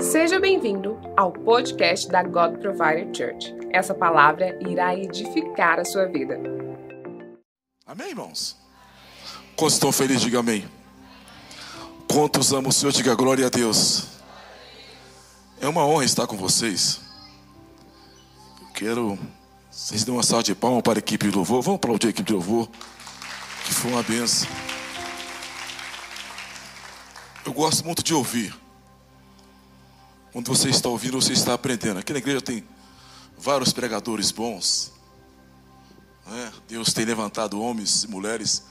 Seja bem-vindo ao podcast da God Provider Church. Essa palavra irá edificar a sua vida. Amém, irmãos? Quantos estão felizes, diga amém. Quantos amam o Senhor, diga glória a Deus. É uma honra estar com vocês. Eu quero. Vocês dêem uma salva de palmas para a equipe de louvor. Vamos aplaudir a equipe de louvor, que foi uma benção. Eu gosto muito de ouvir. Quando você está ouvindo, você está aprendendo. Aqui na igreja tem vários pregadores bons. Né? Deus tem levantado homens e mulheres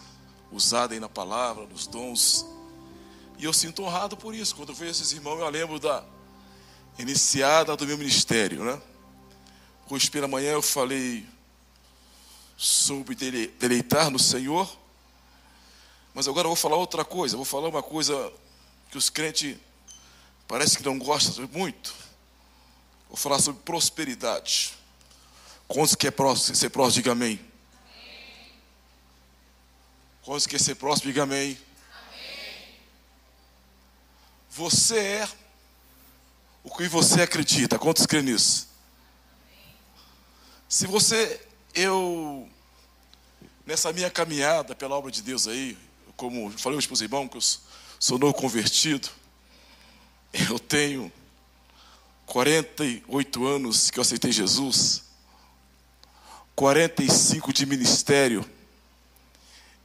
usados aí na palavra, nos dons. E eu sinto honrado por isso. Quando eu vejo esses irmãos, eu lembro da iniciada do meu ministério. Né? Hoje pela manhã eu falei sobre deleitar no Senhor. Mas agora eu vou falar outra coisa. Eu vou falar uma coisa que os crentes parece que não gostam muito. Vou falar sobre prosperidade. Quantos quer ser próximo, diga amém. Quantos quer ser próximo, diga amém. Você é o que você acredita. Quantos creem nisso? Se você, eu, nessa minha caminhada pela obra de Deus aí, como falei hoje para os irmãos, que eu sou novo convertido, eu tenho 48 anos que eu aceitei Jesus, 45 de ministério,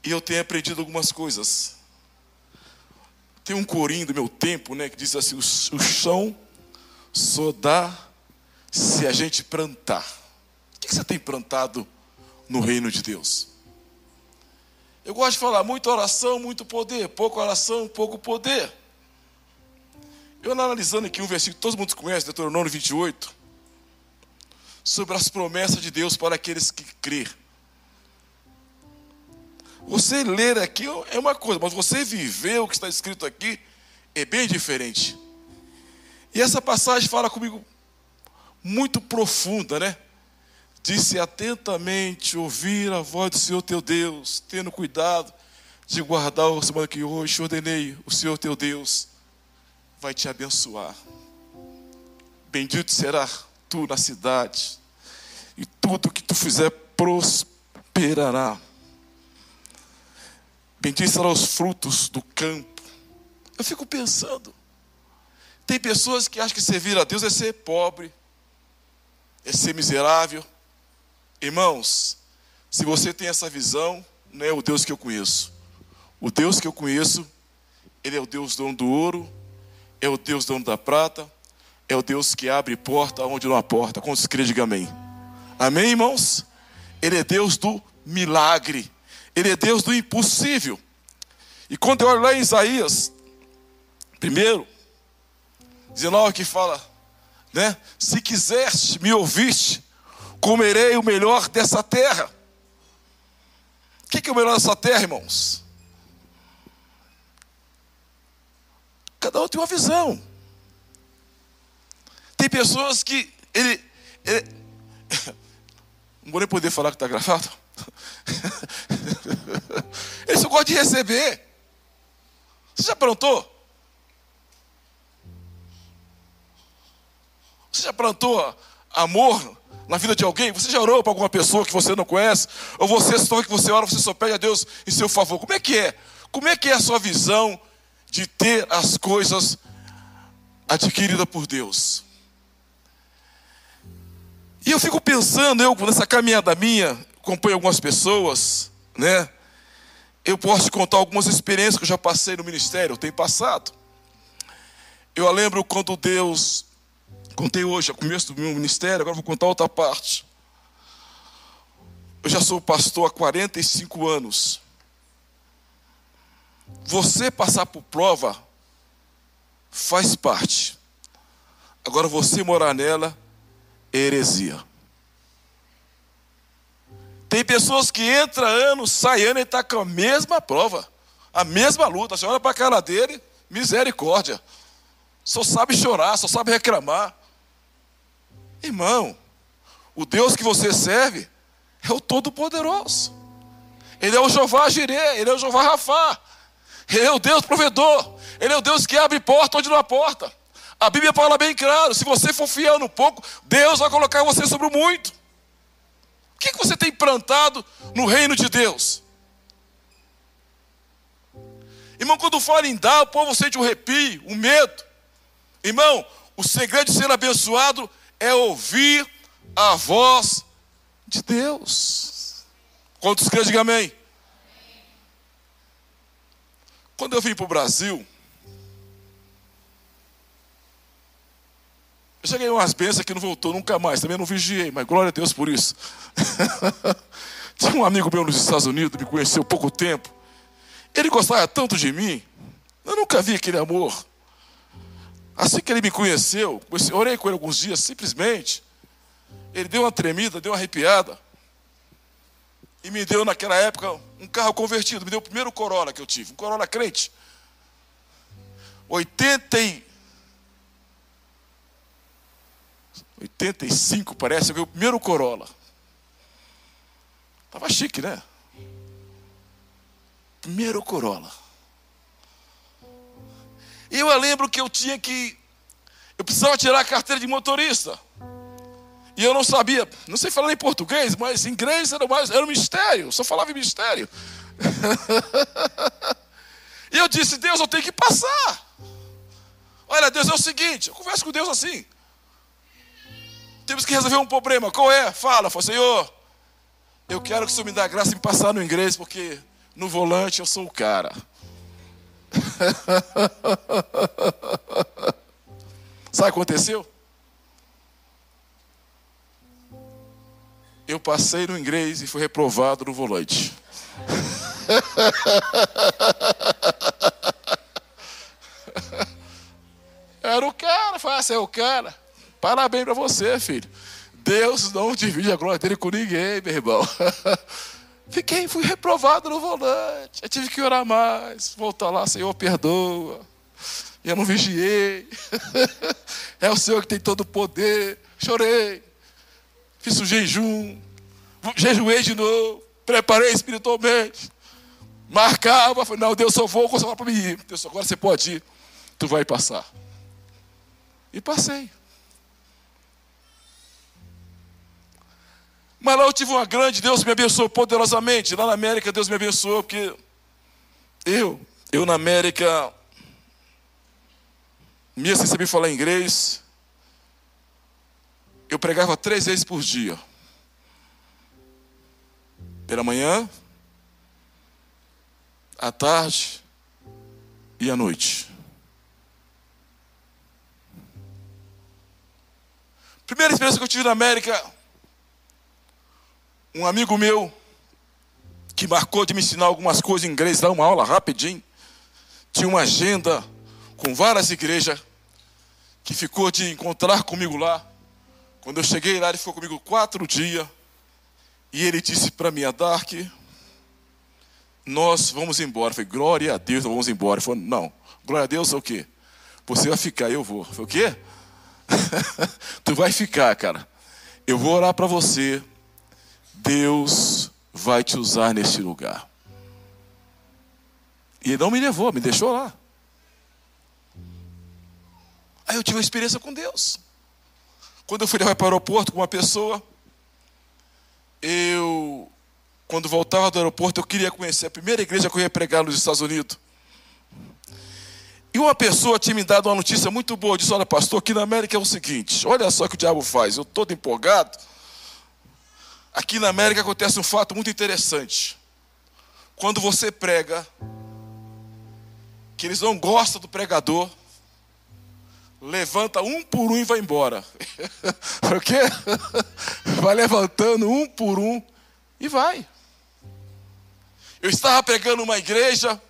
e eu tenho aprendido algumas coisas. Tem um corinho do meu tempo, né, que diz assim: o, chão só dá se a gente plantar. O que você tem plantado no reino de Deus? Eu gosto de falar muita oração, muito poder, pouca oração, pouco poder. Eu analisando aqui um versículo que todo mundo conhece, Deuteronômio 28, sobre as promessas de Deus para aqueles que crê. Você ler aqui é uma coisa, mas você viver o que está escrito aqui é bem diferente. E essa passagem fala comigo muito profunda, né? Disse atentamente ouvir a voz do Senhor teu Deus, tendo cuidado de guardar o semana que hoje ordenei o Senhor teu Deus vai te abençoar. Bendito será tu na cidade, e tudo que tu fizer prosperará. Bendito serão os frutos do campo. Eu fico pensando, tem pessoas que acham que servir a Deus é ser pobre, é ser miserável. Irmãos, se você tem essa visão, não é o Deus que eu conheço. O Deus que eu conheço, Ele é o Deus dono do ouro, é o Deus dono da prata, é o Deus que abre porta onde não há porta. Quantos crê, diga amém. Amém, irmãos? Ele é Deus do milagre. Ele é Deus do impossível. E quando eu olho lá em Isaías, primeiro, 19 que fala, né? Se quiseste me ouviste, comerei o melhor dessa terra. O que é o melhor dessa terra, irmãos? Cada um tem uma visão. Tem pessoas que ele, ele não vou nem poder falar que está gravado. Ele só gosta de receber. Você já plantou? Você já plantou amor na vida de alguém? Você já orou para alguma pessoa que você não conhece? Ou você só que você ora, você só pede a Deus em seu favor? Como é que é? Como é que é a sua visão de ter as coisas adquiridas por Deus. E eu fico pensando, eu nessa caminhada minha, acompanho algumas pessoas, né? Eu posso contar algumas experiências que eu já passei no ministério, eu tenho passado. Eu lembro quando Deus, contei hoje, ao começo do meu ministério, agora vou contar outra parte. Eu já sou pastor há 45 anos. Você passar por prova faz parte. Agora você morar nela é heresia. Tem pessoas que entra ano, sai ano e está com a mesma prova, a mesma luta. Você olha para a cara dele, misericórdia. Só sabe chorar, só sabe reclamar. Irmão, o Deus que você serve é o Todo-Poderoso. Ele é o Jeová Jireh, ele é o Jeová Rafá. Ele é o Deus provedor. Ele é o Deus que abre porta onde não há porta. A Bíblia fala bem claro: se você for fiel no pouco, Deus vai colocar você sobre o muito. O que você tem plantado no reino de Deus? Irmão, quando fala em dar, o povo sente um arrepio, o um medo. Irmão, o segredo de ser abençoado é ouvir a voz de Deus. Quantos creem, diga amém. Quando eu vim para o Brasil, eu cheguei umas bênçãos que não voltou nunca mais, também não vigiei, mas glória a Deus por isso. Tinha um amigo meu nos Estados Unidos, me conheceu pouco tempo. Ele gostava tanto de mim, eu nunca vi aquele amor. Assim que ele me conheceu, orei com ele alguns dias, simplesmente, ele deu uma tremida, deu uma arrepiada. E me deu naquela época um carro convertido, me deu o primeiro Corolla que eu tive, um Corolla crente. 80 e... 85 parece, eu o primeiro Corolla. Tava chique, né? Primeiro Corolla. E eu lembro que eu tinha que. Eu precisava tirar a carteira de motorista. E eu não sabia, não sei falar em português, mas inglês era, mais, era um mistério, só falava em mistério. e eu disse: Deus, eu tenho que passar. Olha, Deus é o seguinte, eu converso com Deus assim. Temos que resolver um problema. Qual é? Fala, fala, Senhor, eu quero que o Senhor me dê a graça de passar no inglês, porque no volante eu sou o cara. Sabe o que aconteceu? Eu passei no inglês e fui reprovado no volante. Era o cara, foi assim, é o cara. Parabéns para você, filho. Deus não divide a glória dele com ninguém, meu irmão. Fiquei, fui reprovado no volante. Eu tive que orar mais. Voltar lá, Senhor, perdoa. Eu não vigiei. É o Senhor que tem todo o poder. Chorei. Fiz o jejum. Jejuei de novo. Preparei espiritualmente. Marcava. Falei, não, Deus, só vou consolar para mim ir. Deus, agora você pode ir. Tu vai passar. E passei. Mas lá eu tive uma grande, Deus me abençoou poderosamente. Lá na América, Deus me abençoou, porque eu, eu na América, mesmo sem saber falar inglês, eu pregava três vezes por dia. Pela manhã, à tarde e à noite. Primeira experiência que eu tive na América, um amigo meu, que marcou de me ensinar algumas coisas em inglês, dá uma aula rapidinho, tinha uma agenda com várias igrejas, que ficou de encontrar comigo lá. Quando eu cheguei lá, ele ficou comigo quatro dias, e ele disse para mim, Dark, nós vamos embora. Eu falei, glória a Deus, nós vamos embora. Ele falou, não, glória a Deus é o quê? Você vai ficar, eu vou. Eu falei, o quê? tu vai ficar, cara. Eu vou orar para você Deus vai te usar nesse lugar. E ele não me levou, me deixou lá. Aí eu tive uma experiência com Deus. Quando eu fui levar para o aeroporto com uma pessoa, eu, quando voltava do aeroporto, eu queria conhecer. A primeira igreja que eu ia pregar nos Estados Unidos. E uma pessoa tinha me dado uma notícia muito boa, disse, olha pastor, aqui na América é o seguinte, olha só o que o diabo faz, eu todo empolgado, Aqui na América acontece um fato muito interessante. Quando você prega, que eles não gostam do pregador, levanta um por um e vai embora. Por quê? Vai levantando um por um e vai. Eu estava pregando uma igreja,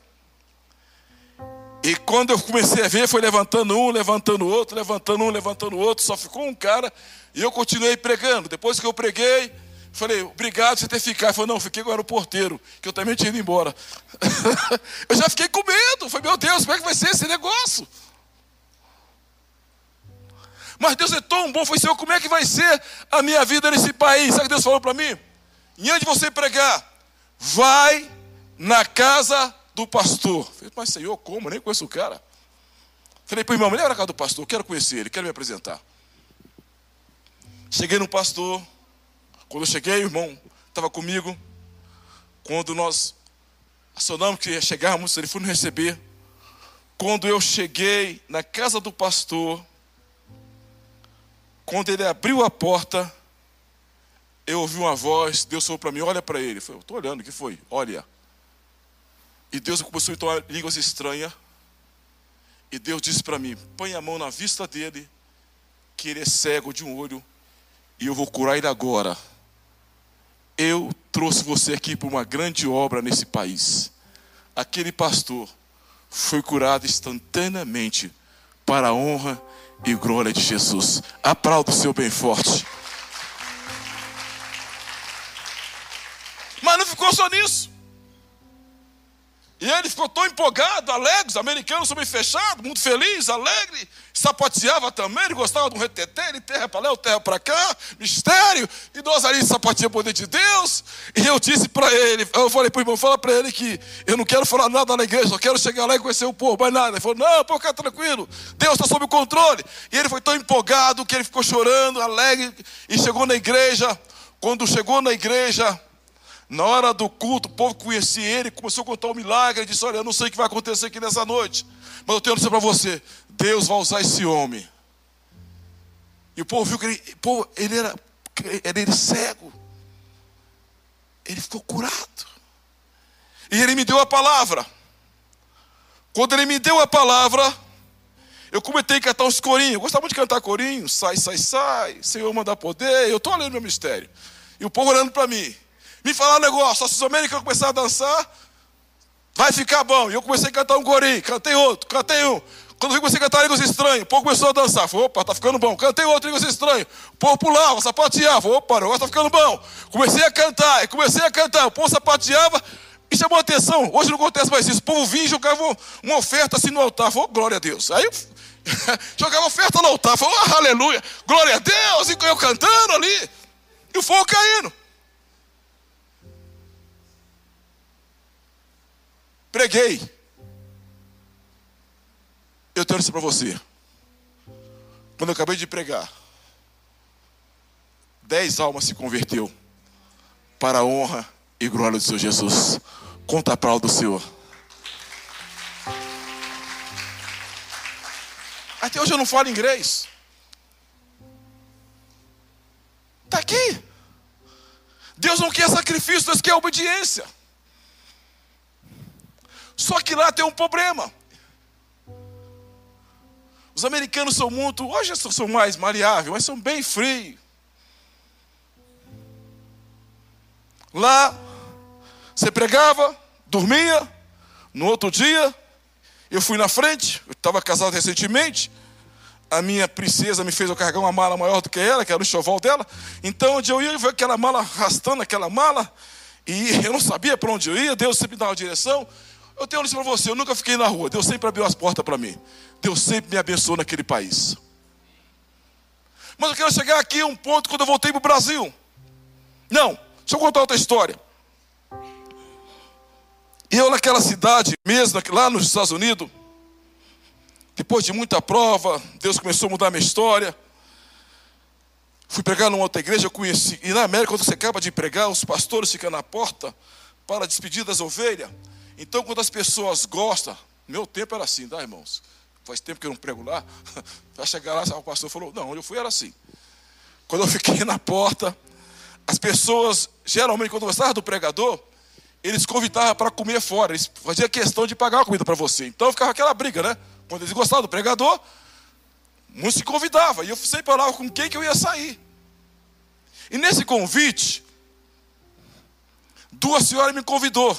e quando eu comecei a ver, foi levantando um, levantando outro, levantando um, levantando outro, só ficou um cara, e eu continuei pregando. Depois que eu preguei, Falei, obrigado por ter ficado. Ele falou, não, fiquei agora o porteiro, que eu também tinha ido embora. eu já fiquei com medo. Falei, meu Deus, como é que vai ser esse negócio? Mas Deus é tão bom. Falei, Senhor, como é que vai ser a minha vida nesse país? Sabe o que Deus falou para mim? E antes de você pregar, vai na casa do pastor. Falei, mas Senhor, como? Eu nem conheço o cara. Falei para o irmão, lembra a casa do pastor, quero conhecer ele, quero me apresentar. Cheguei no pastor, quando eu cheguei, o irmão estava comigo. Quando nós acionamos que ia chegarmos, ele foi nos receber. Quando eu cheguei na casa do pastor, quando ele abriu a porta, eu ouvi uma voz, Deus falou para mim, olha para ele. Eu estou olhando, o que foi? Olha. E Deus começou a tomar línguas estranhas. E Deus disse para mim, põe a mão na vista dele, que ele é cego de um olho, e eu vou curar ele agora. Eu trouxe você aqui para uma grande obra nesse país. Aquele pastor foi curado instantaneamente para a honra e glória de Jesus. Aplauda o seu bem forte. Mas não ficou só nisso. E ele ficou tão empolgado, alegre, os americanos são bem fechados, muito feliz, alegre, sapateava também, ele gostava de um retetê, ele terra para lá, eu terra para cá, mistério, e nós ali sapatia o poder de Deus, e eu disse para ele, eu falei para o irmão, fala para ele que eu não quero falar nada na igreja, só quero chegar lá e conhecer o povo, mais nada. Ele falou, não, pô, fica tranquilo, Deus está sob o controle. E ele foi tão empolgado que ele ficou chorando, alegre, e chegou na igreja, quando chegou na igreja, na hora do culto, o povo conhecia ele, começou a contar o um milagre. Ele disse: Olha, eu não sei o que vai acontecer aqui nessa noite, mas eu tenho dizer para você: Deus vai usar esse homem. E o povo viu que ele, povo, ele, era, ele era cego, ele ficou curado. E ele me deu a palavra. Quando ele me deu a palavra, eu comecei a cantar uns corinhos. Eu gostava muito de cantar corinhos. Sai, sai, sai. Senhor manda poder. Eu estou olhando meu mistério. E o povo olhando para mim me falar um negócio, se os americanos começar a dançar, vai ficar bom. E eu comecei a cantar um corinho, cantei outro, cantei um. Quando eu comecei a cantar línguas estranhas, o povo começou a dançar. Falei, opa, tá ficando bom. Cantei outro línguas estranhas. O povo pulava, sapateava. Opa, o negócio tá ficando bom. Comecei a cantar, e comecei a cantar. O povo sapateava e chamou atenção. Hoje não acontece mais isso. O povo vinha e jogava uma oferta assim no altar. Falei, oh, glória a Deus. Aí jogava oferta no altar. Falei, oh, aleluia, glória a Deus. E eu cantando ali. E o fogo caindo. Preguei. Eu tenho isso para você. Quando eu acabei de pregar, dez almas se converteu para a honra e glória do Senhor Jesus. Conta a prova do Senhor. Até hoje eu não falo inglês. Está aqui. Deus não quer sacrifício, Deus quer obediência. Só que lá tem um problema. Os americanos são muito, hoje são mais maleáveis, mas são bem frios. Lá, você pregava, dormia, no outro dia, eu fui na frente, eu estava casado recentemente, a minha princesa me fez eu carregar uma mala maior do que ela, que era o enxoval dela, então onde eu ia, eu vi aquela mala arrastando aquela mala, e eu não sabia para onde eu ia, Deus sempre dava uma direção, eu tenho isso para você, eu nunca fiquei na rua. Deus sempre abriu as portas para mim. Deus sempre me abençoou naquele país. Mas eu quero chegar aqui a um ponto quando eu voltei para o Brasil. Não, deixa eu contar outra história. Eu naquela cidade mesmo, lá nos Estados Unidos, depois de muita prova, Deus começou a mudar a minha história. Fui pregar numa outra igreja, eu conheci. E na América, quando você acaba de pregar, os pastores ficam na porta para despedir das ovelhas. Então, quando as pessoas gostam, meu tempo era assim, tá, irmãos? Faz tempo que eu não prego lá. Vai chegar lá, o pastor falou: Não, onde eu fui era assim. Quando eu fiquei na porta, as pessoas, geralmente, quando gostavam do pregador, eles convidavam para comer fora. Eles faziam questão de pagar a comida para você. Então ficava aquela briga, né? Quando eles gostavam do pregador, muitos se convidavam. E eu sempre falava com quem que eu ia sair. E nesse convite, duas senhoras me convidou.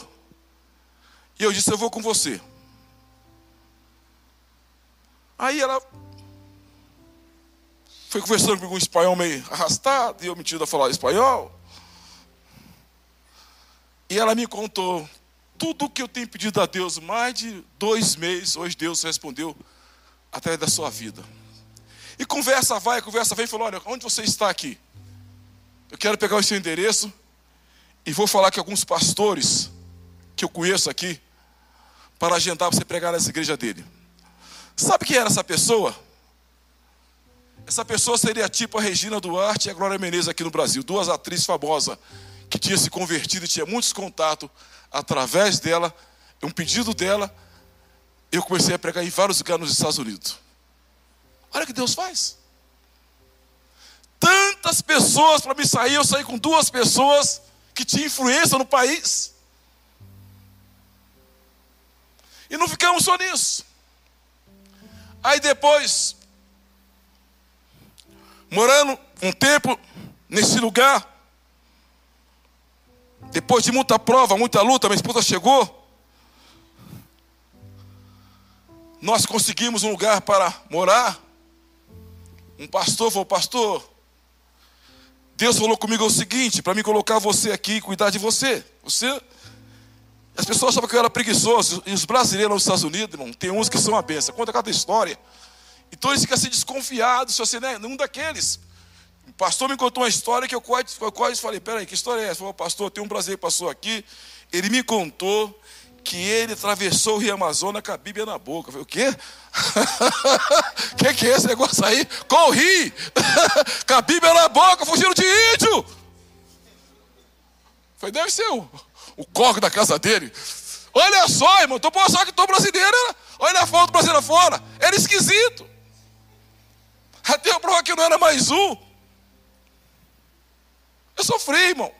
E eu disse: Eu vou com você. Aí ela foi conversando com um espanhol meio arrastado, e eu metido a falar espanhol. E ela me contou tudo o que eu tenho pedido a Deus, mais de dois meses, hoje Deus respondeu através da sua vida. E conversa vai, conversa vem, falou: Olha, onde você está aqui? Eu quero pegar o seu endereço e vou falar que alguns pastores que eu conheço aqui para agendar para você pregar nessa igreja dele. Sabe quem era essa pessoa? Essa pessoa seria tipo a Regina Duarte e a Glória Menezes aqui no Brasil, duas atrizes famosas que tinham se convertido e tinha muitos contatos através dela, um pedido dela, eu comecei a pregar em vários lugares nos Estados Unidos. Olha o que Deus faz. Tantas pessoas para me sair, eu saí com duas pessoas que tinham influência no país. E não ficamos só nisso. Aí depois, morando um tempo nesse lugar, depois de muita prova, muita luta, minha esposa chegou. Nós conseguimos um lugar para morar. Um pastor falou: Pastor, Deus falou comigo o seguinte: para me colocar você aqui e cuidar de você. Você. As pessoas achavam que eu era preguiçoso. E os brasileiros nos Estados Unidos, irmão, tem uns que são uma benção. Conta cada história. Então eles ficam assim desconfiados se você não é um daqueles. O pastor me contou uma história que eu quase, eu quase falei, peraí, que história é essa? Falei, pastor, tem um brasileiro que passou aqui, ele me contou que ele atravessou o Rio Amazonas com a Bíblia na boca. Eu falei, o quê? O que, que é esse negócio aí? Corri! com a Bíblia na boca, fugindo de índio! Eu falei, deve ser o, o corre da casa dele. Olha só, irmão, tô só que tô brasileiro. Olha a foto do brasileiro fora. Era esquisito. Até eu provar que não era mais um. Eu sofri, irmão.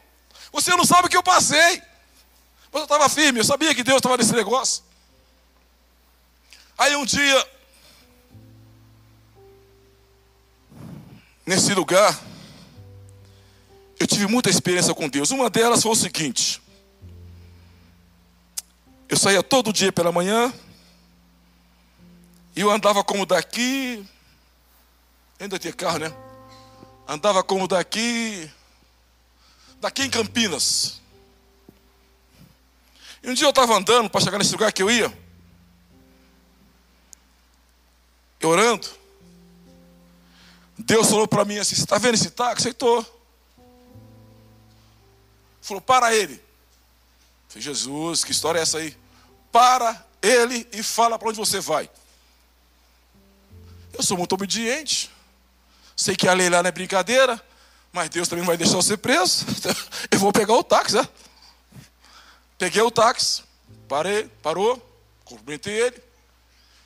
Você não sabe o que eu passei. Mas eu estava firme, eu sabia que Deus estava nesse negócio. Aí um dia, nesse lugar, eu tive muita experiência com Deus. Uma delas foi o seguinte: eu saía todo dia pela manhã, e eu andava como daqui, ainda tinha carro, né? Andava como daqui daqui em Campinas. E um dia eu estava andando para chegar nesse lugar que eu ia, orando. Deus falou para mim assim: Você está vendo esse táxi? Estou. Falou: Para ele. Falei: Jesus, que história é essa aí? Para ele e fala para onde você vai. Eu sou muito obediente. Sei que a lei lá não é brincadeira. Mas Deus também não vai deixar você preso. Eu vou pegar o táxi, né? Peguei o táxi, parei, parou, cumprimentei ele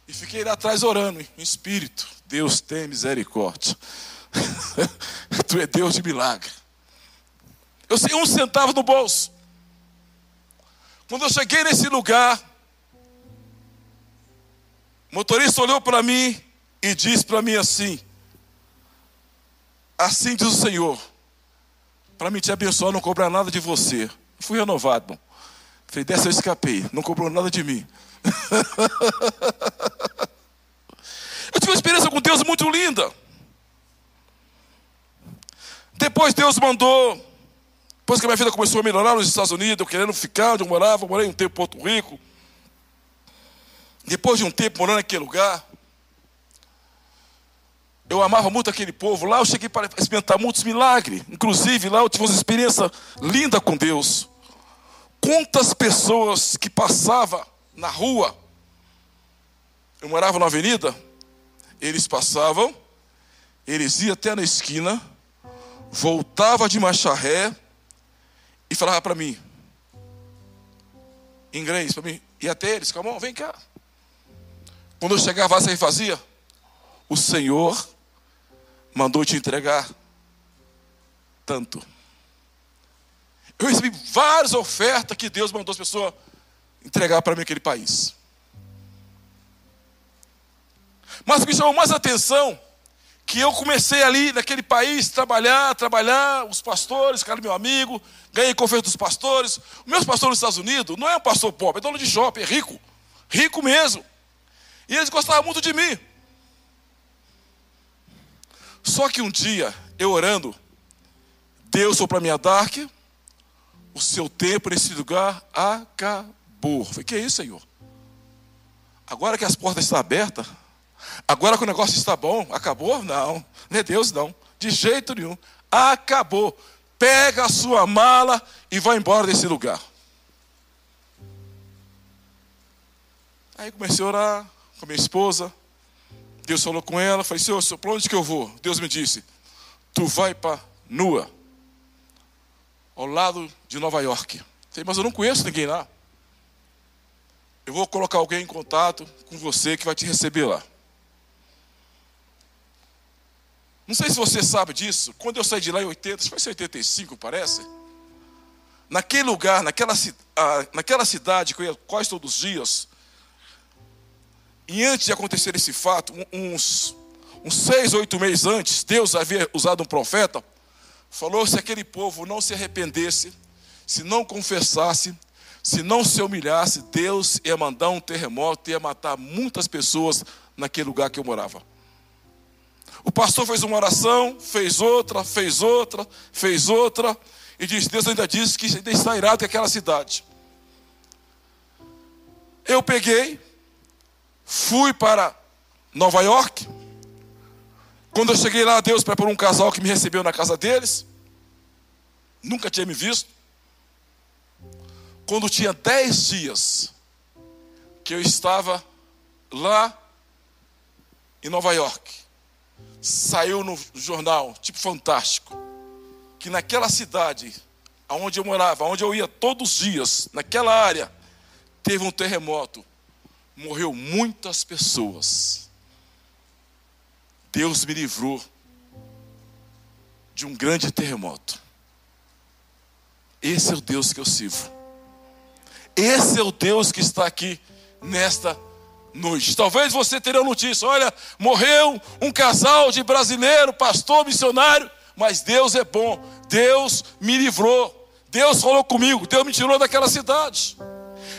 e fiquei lá atrás orando em espírito. Deus tem misericórdia. tu é Deus de milagre. Eu sei um centavo no bolso. Quando eu cheguei nesse lugar, o motorista olhou para mim e disse para mim assim: Assim diz o Senhor, para me te abençoar, não cobrar nada de você. Fui renovado, irmão. Falei, dessa eu escapei, não cobrou nada de mim. eu tive uma experiência com Deus muito linda. Depois Deus mandou, depois que minha vida começou a melhorar nos Estados Unidos, eu querendo ficar onde eu morava, eu morei um tempo em Porto Rico. Depois de um tempo morando naquele lugar, eu amava muito aquele povo. Lá eu cheguei para experimentar muitos milagres. Inclusive, lá eu tive uma experiência linda com Deus. Quantas pessoas que passavam na rua, eu morava na avenida, eles passavam, eles iam até na esquina, voltava de marcha ré e falava para mim, em inglês, para mim, e até eles, calma, vem cá. Quando eu chegava, você fazia? O Senhor mandou te entregar tanto. Eu recebi várias ofertas que Deus mandou as pessoas entregar para mim aquele país. Mas o que chamou mais atenção, que eu comecei ali naquele país, trabalhar, trabalhar, os pastores, cara meu amigo, ganhei confiança dos pastores. Os meus pastores nos Estados Unidos não é um pastor pobre, é dono de shopping, é rico, rico mesmo. E eles gostavam muito de mim. Só que um dia, eu orando, Deus falou para minha Dark, o seu tempo nesse lugar acabou. Falei, que é isso, Senhor? Agora que as portas estão abertas, agora que o negócio está bom, acabou? Não, não é Deus não, de jeito nenhum. Acabou. Pega a sua mala e vai embora desse lugar. Aí comecei a orar com minha esposa, Deus falou com ela, falei, Senhor, para onde que eu vou? Deus me disse, tu vai para Nua, ao lado de Nova York. Falei, mas eu não conheço ninguém lá. Eu vou colocar alguém em contato com você que vai te receber lá. Não sei se você sabe disso. Quando eu saí de lá em 80, foi 85, parece. Naquele lugar, naquela, naquela cidade que eu ia quase todos os dias, e antes de acontecer esse fato, uns, uns seis, oito meses antes, Deus havia usado um profeta, falou se aquele povo não se arrependesse, se não confessasse, se não se humilhasse, Deus ia mandar um terremoto, ia matar muitas pessoas naquele lugar que eu morava. O pastor fez uma oração, fez outra, fez outra, fez outra, e disse: Deus ainda disse que ainda está irado aquela cidade. Eu peguei, fui para Nova York. Quando eu cheguei lá, Deus preparou um casal que me recebeu na casa deles. Nunca tinha me visto. Quando tinha dez dias que eu estava lá em Nova York, saiu no jornal, tipo fantástico, que naquela cidade, onde eu morava, onde eu ia todos os dias, naquela área, teve um terremoto, morreu muitas pessoas. Deus me livrou de um grande terremoto. Esse é o Deus que eu sirvo. Esse é o Deus que está aqui nesta noite. Talvez você terá notícia: olha, morreu um casal de brasileiro, pastor, missionário, mas Deus é bom, Deus me livrou, Deus falou comigo, Deus me tirou daquela cidade.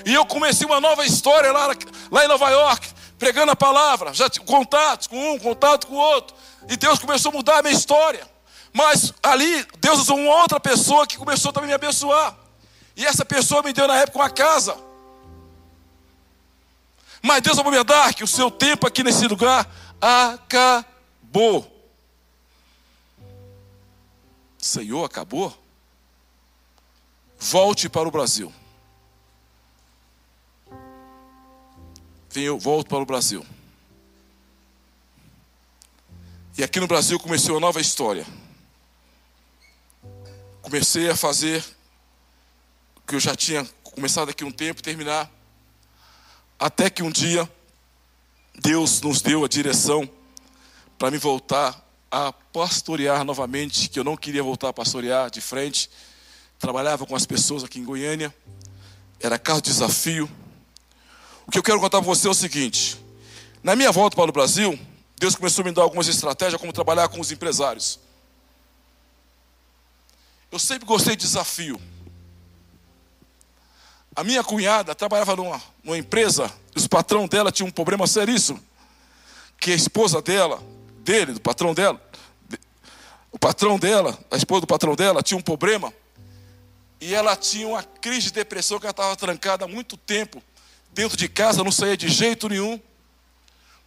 E eu comecei uma nova história lá, lá em Nova York, pregando a palavra, já contatos com um, contato com o outro. E Deus começou a mudar a minha história. Mas ali, Deus usou uma outra pessoa que começou também a me abençoar. E essa pessoa me deu na época uma casa. Mas Deus vai dar que o seu tempo aqui nesse lugar acabou. Senhor, acabou? Volte para o Brasil. Venho, volto para o Brasil. E aqui no Brasil comecei uma nova história. Comecei a fazer o que eu já tinha começado aqui um tempo, terminar até que um dia, Deus nos deu a direção para me voltar a pastorear novamente, que eu não queria voltar a pastorear de frente. Trabalhava com as pessoas aqui em Goiânia, era caso de desafio. O que eu quero contar para você é o seguinte: na minha volta para o Brasil, Deus começou a me dar algumas estratégias como trabalhar com os empresários. Eu sempre gostei de desafio. A minha cunhada trabalhava numa, numa empresa, os patrão dela tinha um problema seríssimo. Que a esposa dela, dele, do patrão dela, o patrão dela, a esposa do patrão dela, tinha um problema. E ela tinha uma crise de depressão que ela estava trancada há muito tempo. Dentro de casa, não saía de jeito nenhum.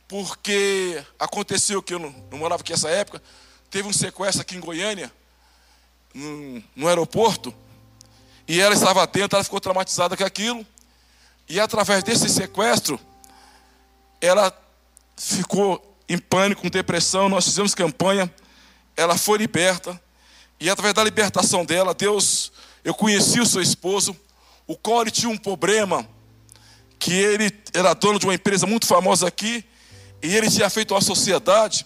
Porque aconteceu que eu não, não morava aqui nessa época. Teve um sequestro aqui em Goiânia, no, no aeroporto. E ela estava dentro, ela ficou traumatizada com aquilo. E através desse sequestro, ela ficou em pânico, com depressão. Nós fizemos campanha, ela foi liberta. E através da libertação dela, Deus, eu conheci o seu esposo, o ele tinha um problema, que ele era dono de uma empresa muito famosa aqui, e ele tinha feito uma sociedade,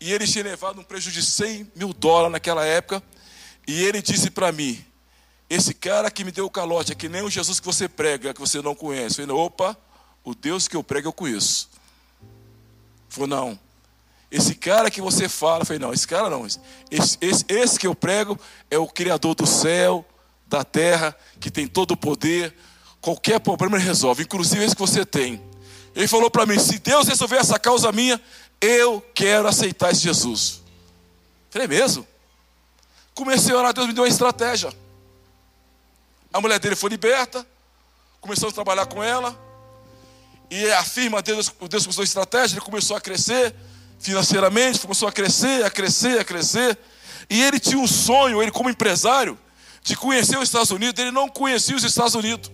e ele tinha levado um prejuízo de 100 mil dólares naquela época, e ele disse para mim: esse cara que me deu o calote é que nem o Jesus que você prega, que você não conhece. Eu falei, opa, o Deus que eu prego eu conheço. Falei, não. Esse cara que você fala, eu falei, não, esse cara não. Esse, esse, esse que eu prego é o Criador do céu, da terra, que tem todo o poder. Qualquer problema ele resolve, inclusive esse que você tem. Ele falou para mim: se Deus resolver essa causa minha, eu quero aceitar esse Jesus. Falei, é mesmo? Comecei a orar, Deus me deu uma estratégia. A mulher dele foi liberta, começamos a trabalhar com ela. E a firma Deus começou a estratégia, ele começou a crescer financeiramente, começou a crescer, a crescer, a crescer. E ele tinha um sonho, ele como empresário, de conhecer os Estados Unidos. Ele não conhecia os Estados Unidos.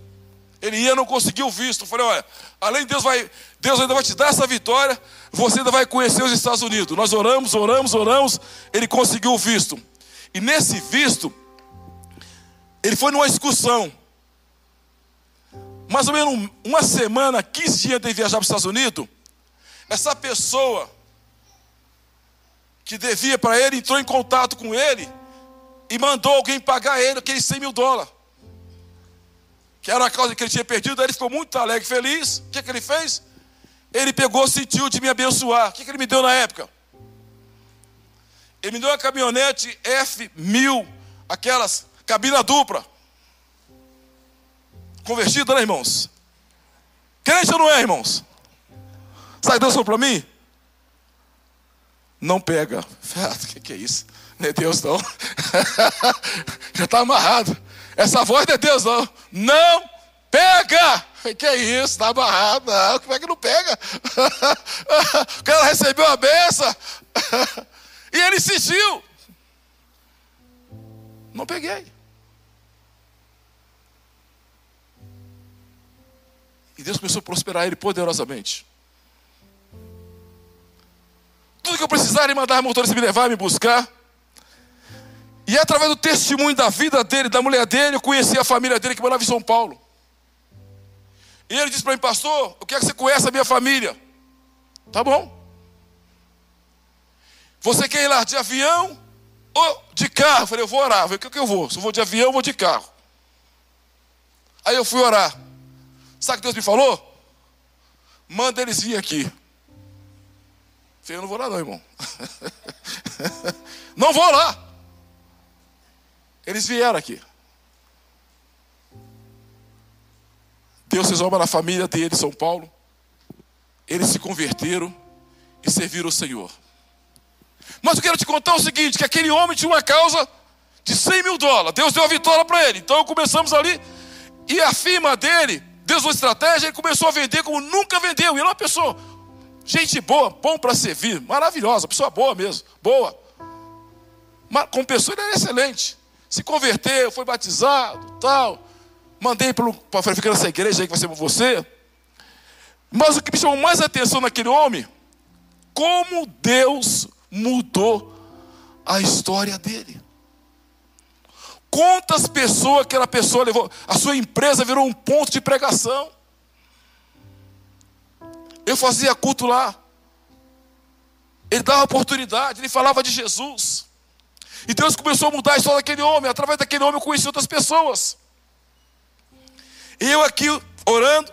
Ele ia não conseguiu visto. Eu falei, olha, além de Deus vai, Deus ainda vai te dar essa vitória, você ainda vai conhecer os Estados Unidos. Nós oramos, oramos, oramos, ele conseguiu o visto. E nesse visto, ele foi numa excursão. Mais ou menos uma semana, 15 dias de viajar para os Estados Unidos. Essa pessoa que devia para ele entrou em contato com ele e mandou alguém pagar ele aqueles 100 mil dólares que era a causa que ele tinha perdido, aí ele ficou muito alegre, feliz. O que, que ele fez? Ele pegou, sentiu de me abençoar. O que, que ele me deu na época? Ele me deu uma caminhonete F1000, aquelas cabina dupla. Convertida, né, irmãos? Crente ou não é, irmãos? Sai Deus para mim? Não pega. O que, que é isso? Não é Deus, não. Já está amarrado. Essa voz de Deus não. Não pega! Que é isso? Está amarrado. Não, como é que não pega? o cara recebeu a benção. e ele insistiu. Não peguei. E Deus começou a prosperar ele poderosamente. Tudo que eu precisar, ele mandar motorista me levar, me buscar. E é através do testemunho da vida dele, da mulher dele, eu conheci a família dele que morava em São Paulo. E ele disse para mim, pastor, eu quero que você conheça a minha família. Tá bom. Você quer ir lá de avião ou de carro? Eu falei, eu vou orar. Eu falei, o que, que eu vou? Se eu vou de avião, eu vou de carro. Aí eu fui orar. Sabe o que Deus me falou? Manda eles vir aqui. Eu não vou lá não, irmão. não vou lá. Eles vieram aqui. Deus fez obra na família dele, São Paulo. Eles se converteram e serviram o Senhor. Mas eu quero te contar o seguinte: que aquele homem tinha uma causa de 100 mil dólares. Deus deu a vitória para ele. Então começamos ali. E a firma dele, Deus uma estratégia, ele começou a vender como nunca vendeu. E ele é uma pessoa, gente boa, bom para servir, maravilhosa, pessoa boa mesmo, boa. Como pessoa, ele era excelente se converteu, foi batizado, tal. Mandei para ficar nessa igreja aí que vai ser para você. Mas o que me chamou mais atenção naquele homem, como Deus mudou a história dele. Quantas pessoas aquela pessoa levou, a sua empresa virou um ponto de pregação. Eu fazia culto lá. Ele dava oportunidade, ele falava de Jesus. E Deus começou a mudar a história daquele homem. Através daquele homem eu conheci outras pessoas. E eu aqui orando.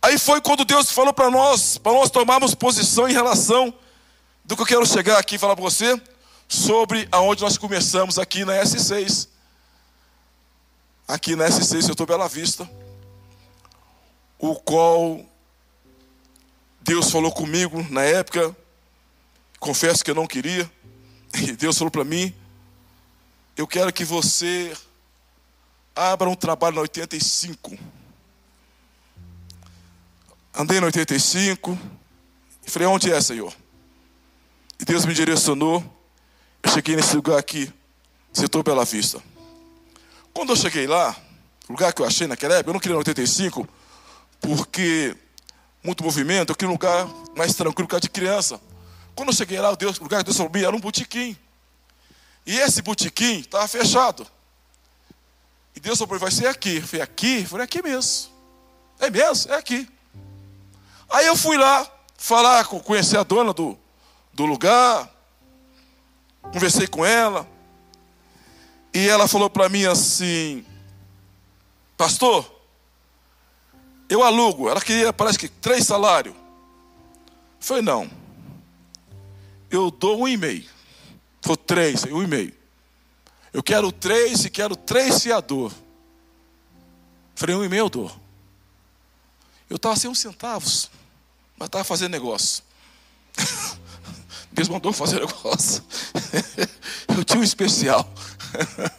Aí foi quando Deus falou para nós, para nós tomarmos posição em relação do que eu quero chegar aqui e falar para você, sobre aonde nós começamos aqui na S6. Aqui na S6, eu estou Bela Vista. O qual Deus falou comigo na época. Confesso que eu não queria. E Deus falou para mim: Eu quero que você abra um trabalho na 85. Andei na 85 e falei: Onde é, Senhor? E Deus me direcionou. Cheguei nesse lugar aqui, setor Bela Vista. Quando eu cheguei lá, o lugar que eu achei naquela época, eu não queria na 85, porque muito movimento, eu queria um lugar mais tranquilo, lugar de criança. Quando eu cheguei lá, o, Deus, lugar que Deus falou era um botequim. E esse botequim estava fechado. E Deus falou, vai ser aqui. Eu falei, aqui? Eu falei, aqui mesmo. É mesmo? É aqui. Aí eu fui lá falar, conhecer a dona do, do lugar. Conversei com ela. E ela falou para mim assim: Pastor, eu alugo. Ela queria, parece que, três salários. Falei, não eu dou um e-mail. Foi três, um e-mail. Eu quero três e quero três fiador. Falei, um e-mail eu dou. Eu estava sem uns centavos, mas estava fazendo negócio. Deus mandou fazer negócio. eu tinha um especial.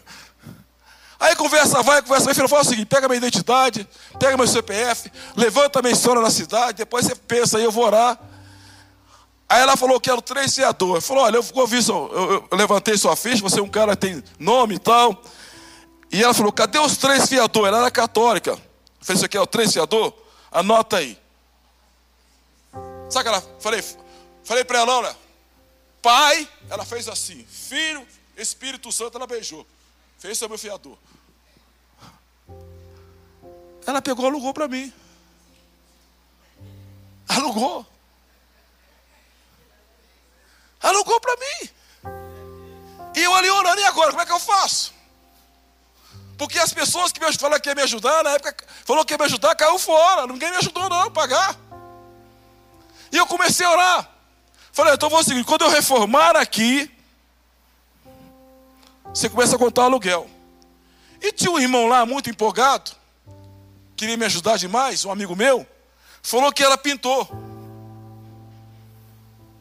Aí conversa vai, conversa vai, filho, fala o seguinte: pega minha identidade, pega meu CPF, levanta minha história na cidade, depois você pensa aí, eu vou orar. Aí ela falou: Quero três fiadores. Falou: Olha, eu, ouvi, eu, eu, levantei sua ficha, você é um cara que tem nome e tal. E ela falou: Cadê os três fiadores? Ela era católica. falei, isso aqui é o três fiador? Anota aí. Sabe que ela falei, falei para ela, olha, pai, ela fez assim, filho, Espírito Santo, ela beijou. Fez seu meu fiador. Ela pegou, alugou para mim. Alugou. Alugou para mim. E eu ali orando, e agora? Como é que eu faço? Porque as pessoas que me falaram que ia me ajudar, na época, falou que ia me ajudar, caiu fora. Ninguém me ajudou não a pagar. E eu comecei a orar. Falei, então vou seguir. Quando eu reformar aqui, você começa a contar o aluguel. E tinha um irmão lá muito empolgado, queria me ajudar demais, um amigo meu, falou que ela pintou.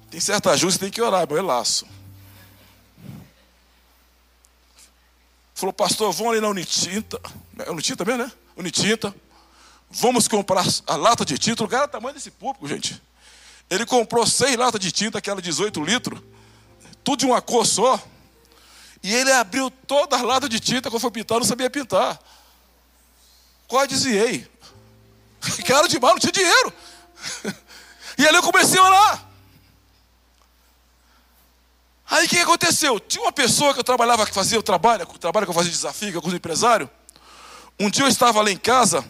Tem certa ajuda, tem que orar, meu laço. Falou, pastor, vamos ali na Unitinta. É Unitinta mesmo, né? Unitinta. Vamos comprar a lata de tinta. O lugar é o tamanho desse público, gente. Ele comprou seis latas de tinta, aquela 18 litros. Tudo de uma cor só. E ele abriu todas as latas de tinta. Quando foi pintar, não sabia pintar. Quase desviei. Cara de mal, não tinha dinheiro. E ali eu comecei a orar. Aí o que aconteceu? Tinha uma pessoa que eu trabalhava, que fazia o trabalho, o trabalho que eu fazia desafio com os empresários. Um dia eu estava lá em casa,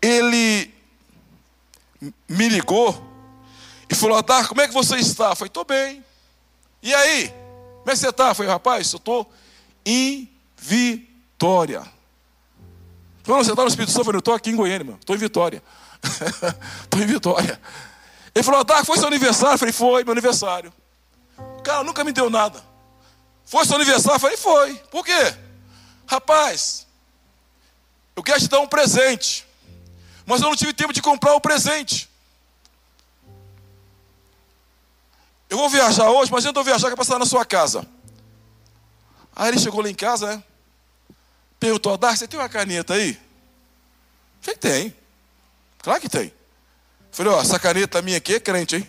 ele me ligou e falou: Adar, como é que você está? Falei: estou bem. E aí? Como é que você está? Falei: rapaz, eu estou em Vitória. Falei, você está no Espírito Santo? Eu estou aqui em Goiânia. Estou em Vitória. Estou em Vitória. Ele falou: Adar, foi seu aniversário? Eu falei: foi, meu aniversário. O cara nunca me deu nada. Foi seu aniversário? Eu falei, foi. Por quê? Rapaz, eu quero te dar um presente. Mas eu não tive tempo de comprar o presente. Eu vou viajar hoje, mas eu viajar, que passar na sua casa. Aí ele chegou lá em casa, né? Perguntou, Dar, você tem uma caneta aí? falei, tem. Claro que tem. falei, ó, essa caneta minha aqui é crente, hein?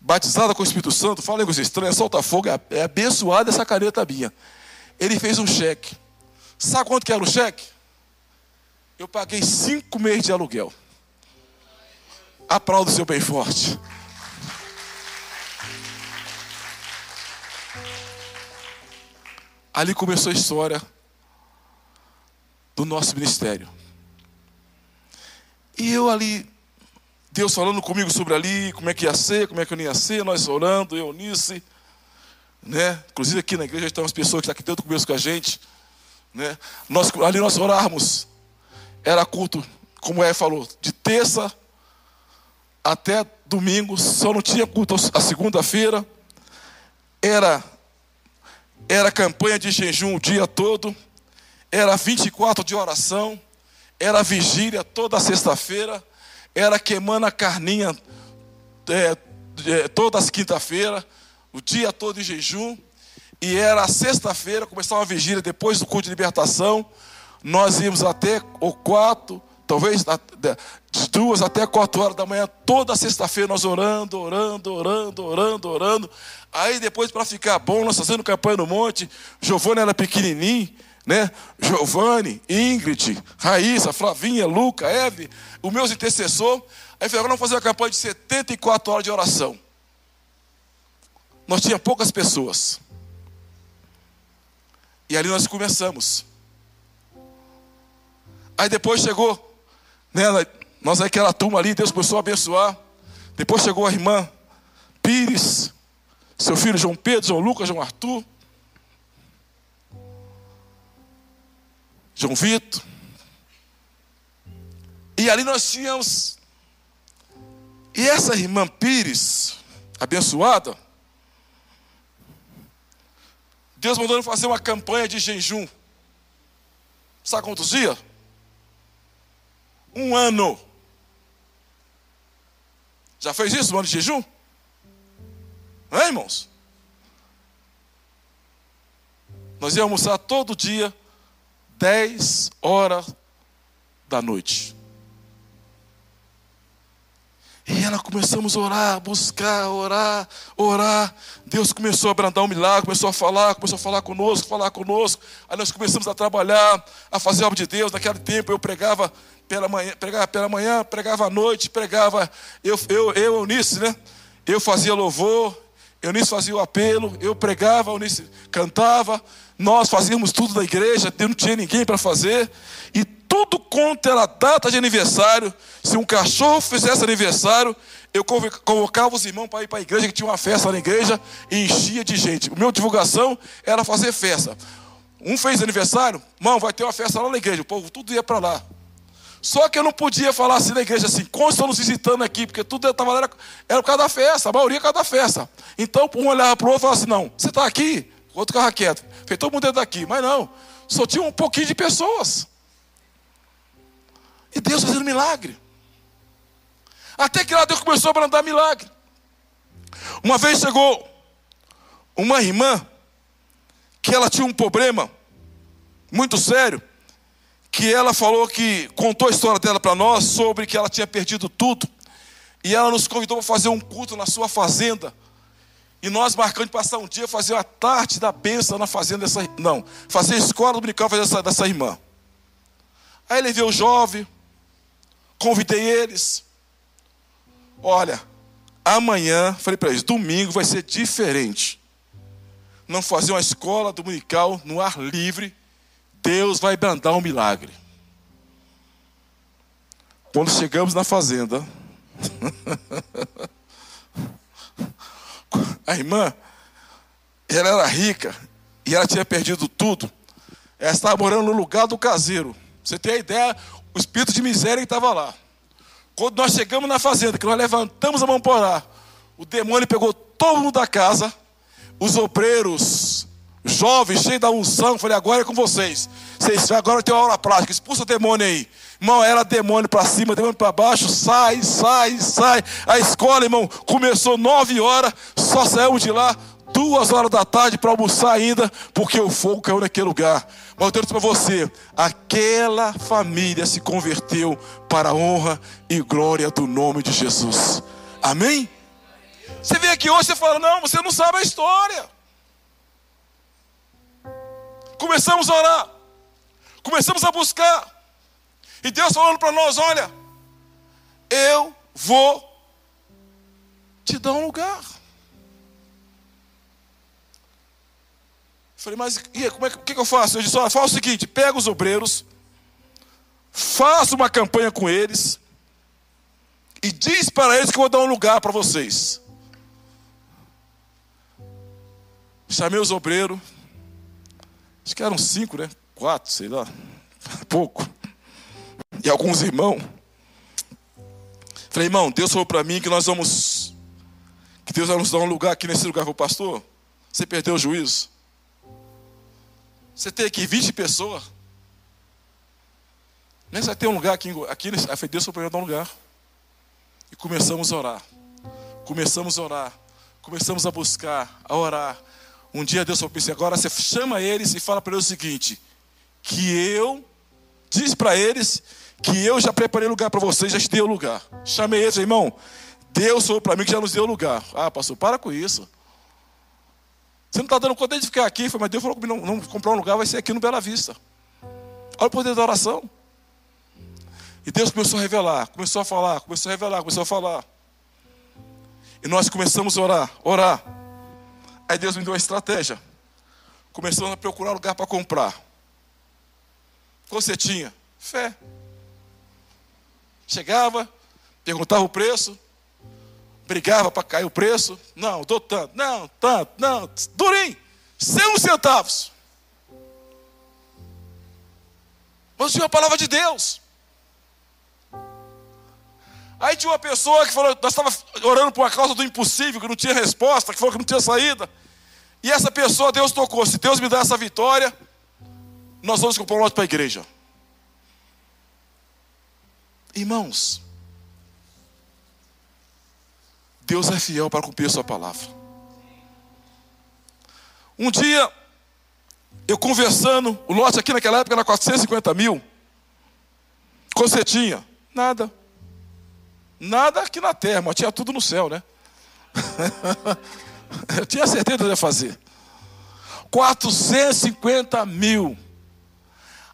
batizada com o Espírito Santo, fala línguas estranhas, solta fogo, é, é abençoada essa caneta minha. Ele fez um cheque. Sabe quanto que era o cheque? Eu paguei cinco meses de aluguel. Aplauda o seu bem forte. Ali começou a história do nosso ministério. E eu ali Deus falando comigo sobre ali, como é que ia ser, como é que eu não ia ser, nós orando, eu nisso, né? Inclusive aqui na igreja estão as pessoas que estão aqui tanto começo com a gente, né? Nós, ali nós orarmos, era culto, como é falou, de terça até domingo, só não tinha culto a segunda-feira, era, era campanha de jejum o dia todo, era 24 de oração, era vigília toda sexta-feira, era queimando a carninha é, é, todas as quinta-feira, o dia todo em jejum. E era sexta-feira, começava uma vigília depois do culto de libertação. Nós íamos até o quatro, talvez de duas até quatro horas da manhã, toda sexta-feira nós orando, orando, orando, orando, orando. Aí depois, para ficar bom, nós fazendo campanha no monte. Giovanni era pequenininho, né? Giovanni, Ingrid, Raíssa, Flavinha, Luca, Eve, os meus intercessores. Aí falei, agora vamos fazer uma campanha de 74 horas de oração. Nós tínhamos poucas pessoas. E ali nós começamos. Aí depois chegou, né, nós aquela turma ali, Deus começou a abençoar. Depois chegou a irmã Pires, seu filho João Pedro, João Lucas, João Arthur. João Vitor. E ali nós tínhamos. E essa irmã Pires, abençoada, Deus mandou fazer uma campanha de jejum. Sabe quantos dias? Um ano. Já fez isso, um ano de jejum? Não é, irmãos? Nós íamos almoçar todo dia 10 horas da noite. E ela começamos a orar, buscar, orar, orar. Deus começou a brandar um milagre, começou a falar, começou a falar conosco, falar conosco. Aí nós começamos a trabalhar, a fazer a obra de Deus. Naquele tempo eu pregava pela manhã, pregava pela manhã, pregava à noite, pregava. Eu, eu, eu Eunice, né? Eu fazia louvor, Eunice fazia o apelo, eu pregava, Eunice cantava. Nós fazíamos tudo da igreja, não tinha ninguém para fazer. E tudo quanto era data de aniversário, se um cachorro fizesse aniversário, eu convocava os irmãos para ir para a igreja, que tinha uma festa na igreja, e enchia de gente. O meu divulgação era fazer festa. Um fez aniversário, mão, vai ter uma festa lá na igreja, o povo tudo ia para lá. Só que eu não podia falar assim na igreja assim, como estão nos visitando aqui, porque tudo estava era, era por causa da festa, a maioria por causa da festa. Então um olhava para o outro e falava assim: não, você está aqui? O outro ficava quieto. Fez todo mundo dentro daqui, mas não, só tinha um pouquinho de pessoas. E Deus fazendo milagre. Até que lá Deus começou a brandar milagre. Uma vez chegou uma irmã que ela tinha um problema muito sério, que ela falou que contou a história dela para nós sobre que ela tinha perdido tudo. E ela nos convidou para fazer um culto na sua fazenda. E nós marcando de passar um dia, fazer a tarde da bênção na fazenda dessa. Não, fazer escola dominical dessa, dessa irmã. Aí ele viu o jovem, convidei eles. Olha, amanhã, falei para eles, domingo vai ser diferente. Não fazer uma escola dominical no ar livre, Deus vai brandar um milagre. Quando chegamos na fazenda, a irmã, ela era rica e ela tinha perdido tudo. Ela estava morando no lugar do caseiro. Você tem a ideia, o espírito de miséria estava lá. Quando nós chegamos na fazenda, que nós levantamos a mão para orar, o demônio pegou todo mundo da casa, os obreiros, jovens, cheios da unção, falei, agora é com vocês. Vocês agora tem uma aula prática, expulsa o demônio aí. Irmão, era demônio para cima, demônio para baixo, sai, sai, sai. A escola, irmão, começou nove horas, só saímos de lá duas horas da tarde para almoçar ainda, porque o fogo caiu naquele lugar. Mas eu para você: aquela família se converteu para a honra e glória do nome de Jesus. Amém? Você vem aqui hoje e fala: Não, você não sabe a história. Começamos a orar, começamos a buscar, e Deus falando para nós: Olha, eu vou te dar um lugar. Falei, mas e como é, que, que eu faço? Eu disse, olha, faz o seguinte, pega os obreiros, faça uma campanha com eles, e diz para eles que eu vou dar um lugar para vocês. Chamei os obreiros, acho que eram cinco, né? Quatro, sei lá, pouco. E alguns irmãos. Falei, irmão, Deus falou para mim que nós vamos, que Deus vai nos dar um lugar aqui nesse lugar o pastor. Você perdeu o juízo. Você tem aqui 20 pessoas. Nem vai ter um lugar aqui, aqui aí Deus para dar um lugar. E começamos a orar. Começamos a orar. Começamos a buscar, a orar. Um dia Deus falou assim, agora você chama eles e fala para eles o seguinte: que eu, diz para eles que eu já preparei lugar para vocês, já te dei o lugar. Chamei eles, irmão. Deus falou para mim que já nos deu lugar. Ah, pastor, para com isso. Você não está dando conta de ficar aqui. Mas Deus falou que não, não comprar um lugar vai ser aqui no Bela Vista. Olha o poder da oração. E Deus começou a revelar, começou a falar, começou a revelar, começou a falar. E nós começamos a orar, orar. Aí Deus me deu uma estratégia. Começamos a procurar lugar para comprar. Você tinha? Fé. Chegava, perguntava o preço, brigava para cair o preço. Não, dou tanto, não, tanto, não, durim, cem centavos. Mas tinha a palavra de Deus. Aí tinha uma pessoa que falou, nós estávamos orando por uma causa do impossível, que não tinha resposta, que falou que não tinha saída. E essa pessoa, Deus tocou. Se Deus me dá essa vitória, nós vamos comprar um lote para a igreja. Irmãos, Deus é fiel para cumprir a sua palavra. Um dia, eu conversando, o lote aqui naquela época era 450 mil. Quanto você tinha? Nada. Nada aqui na terra, mas tinha tudo no céu, né? eu tinha certeza que eu ia fazer. 450 mil.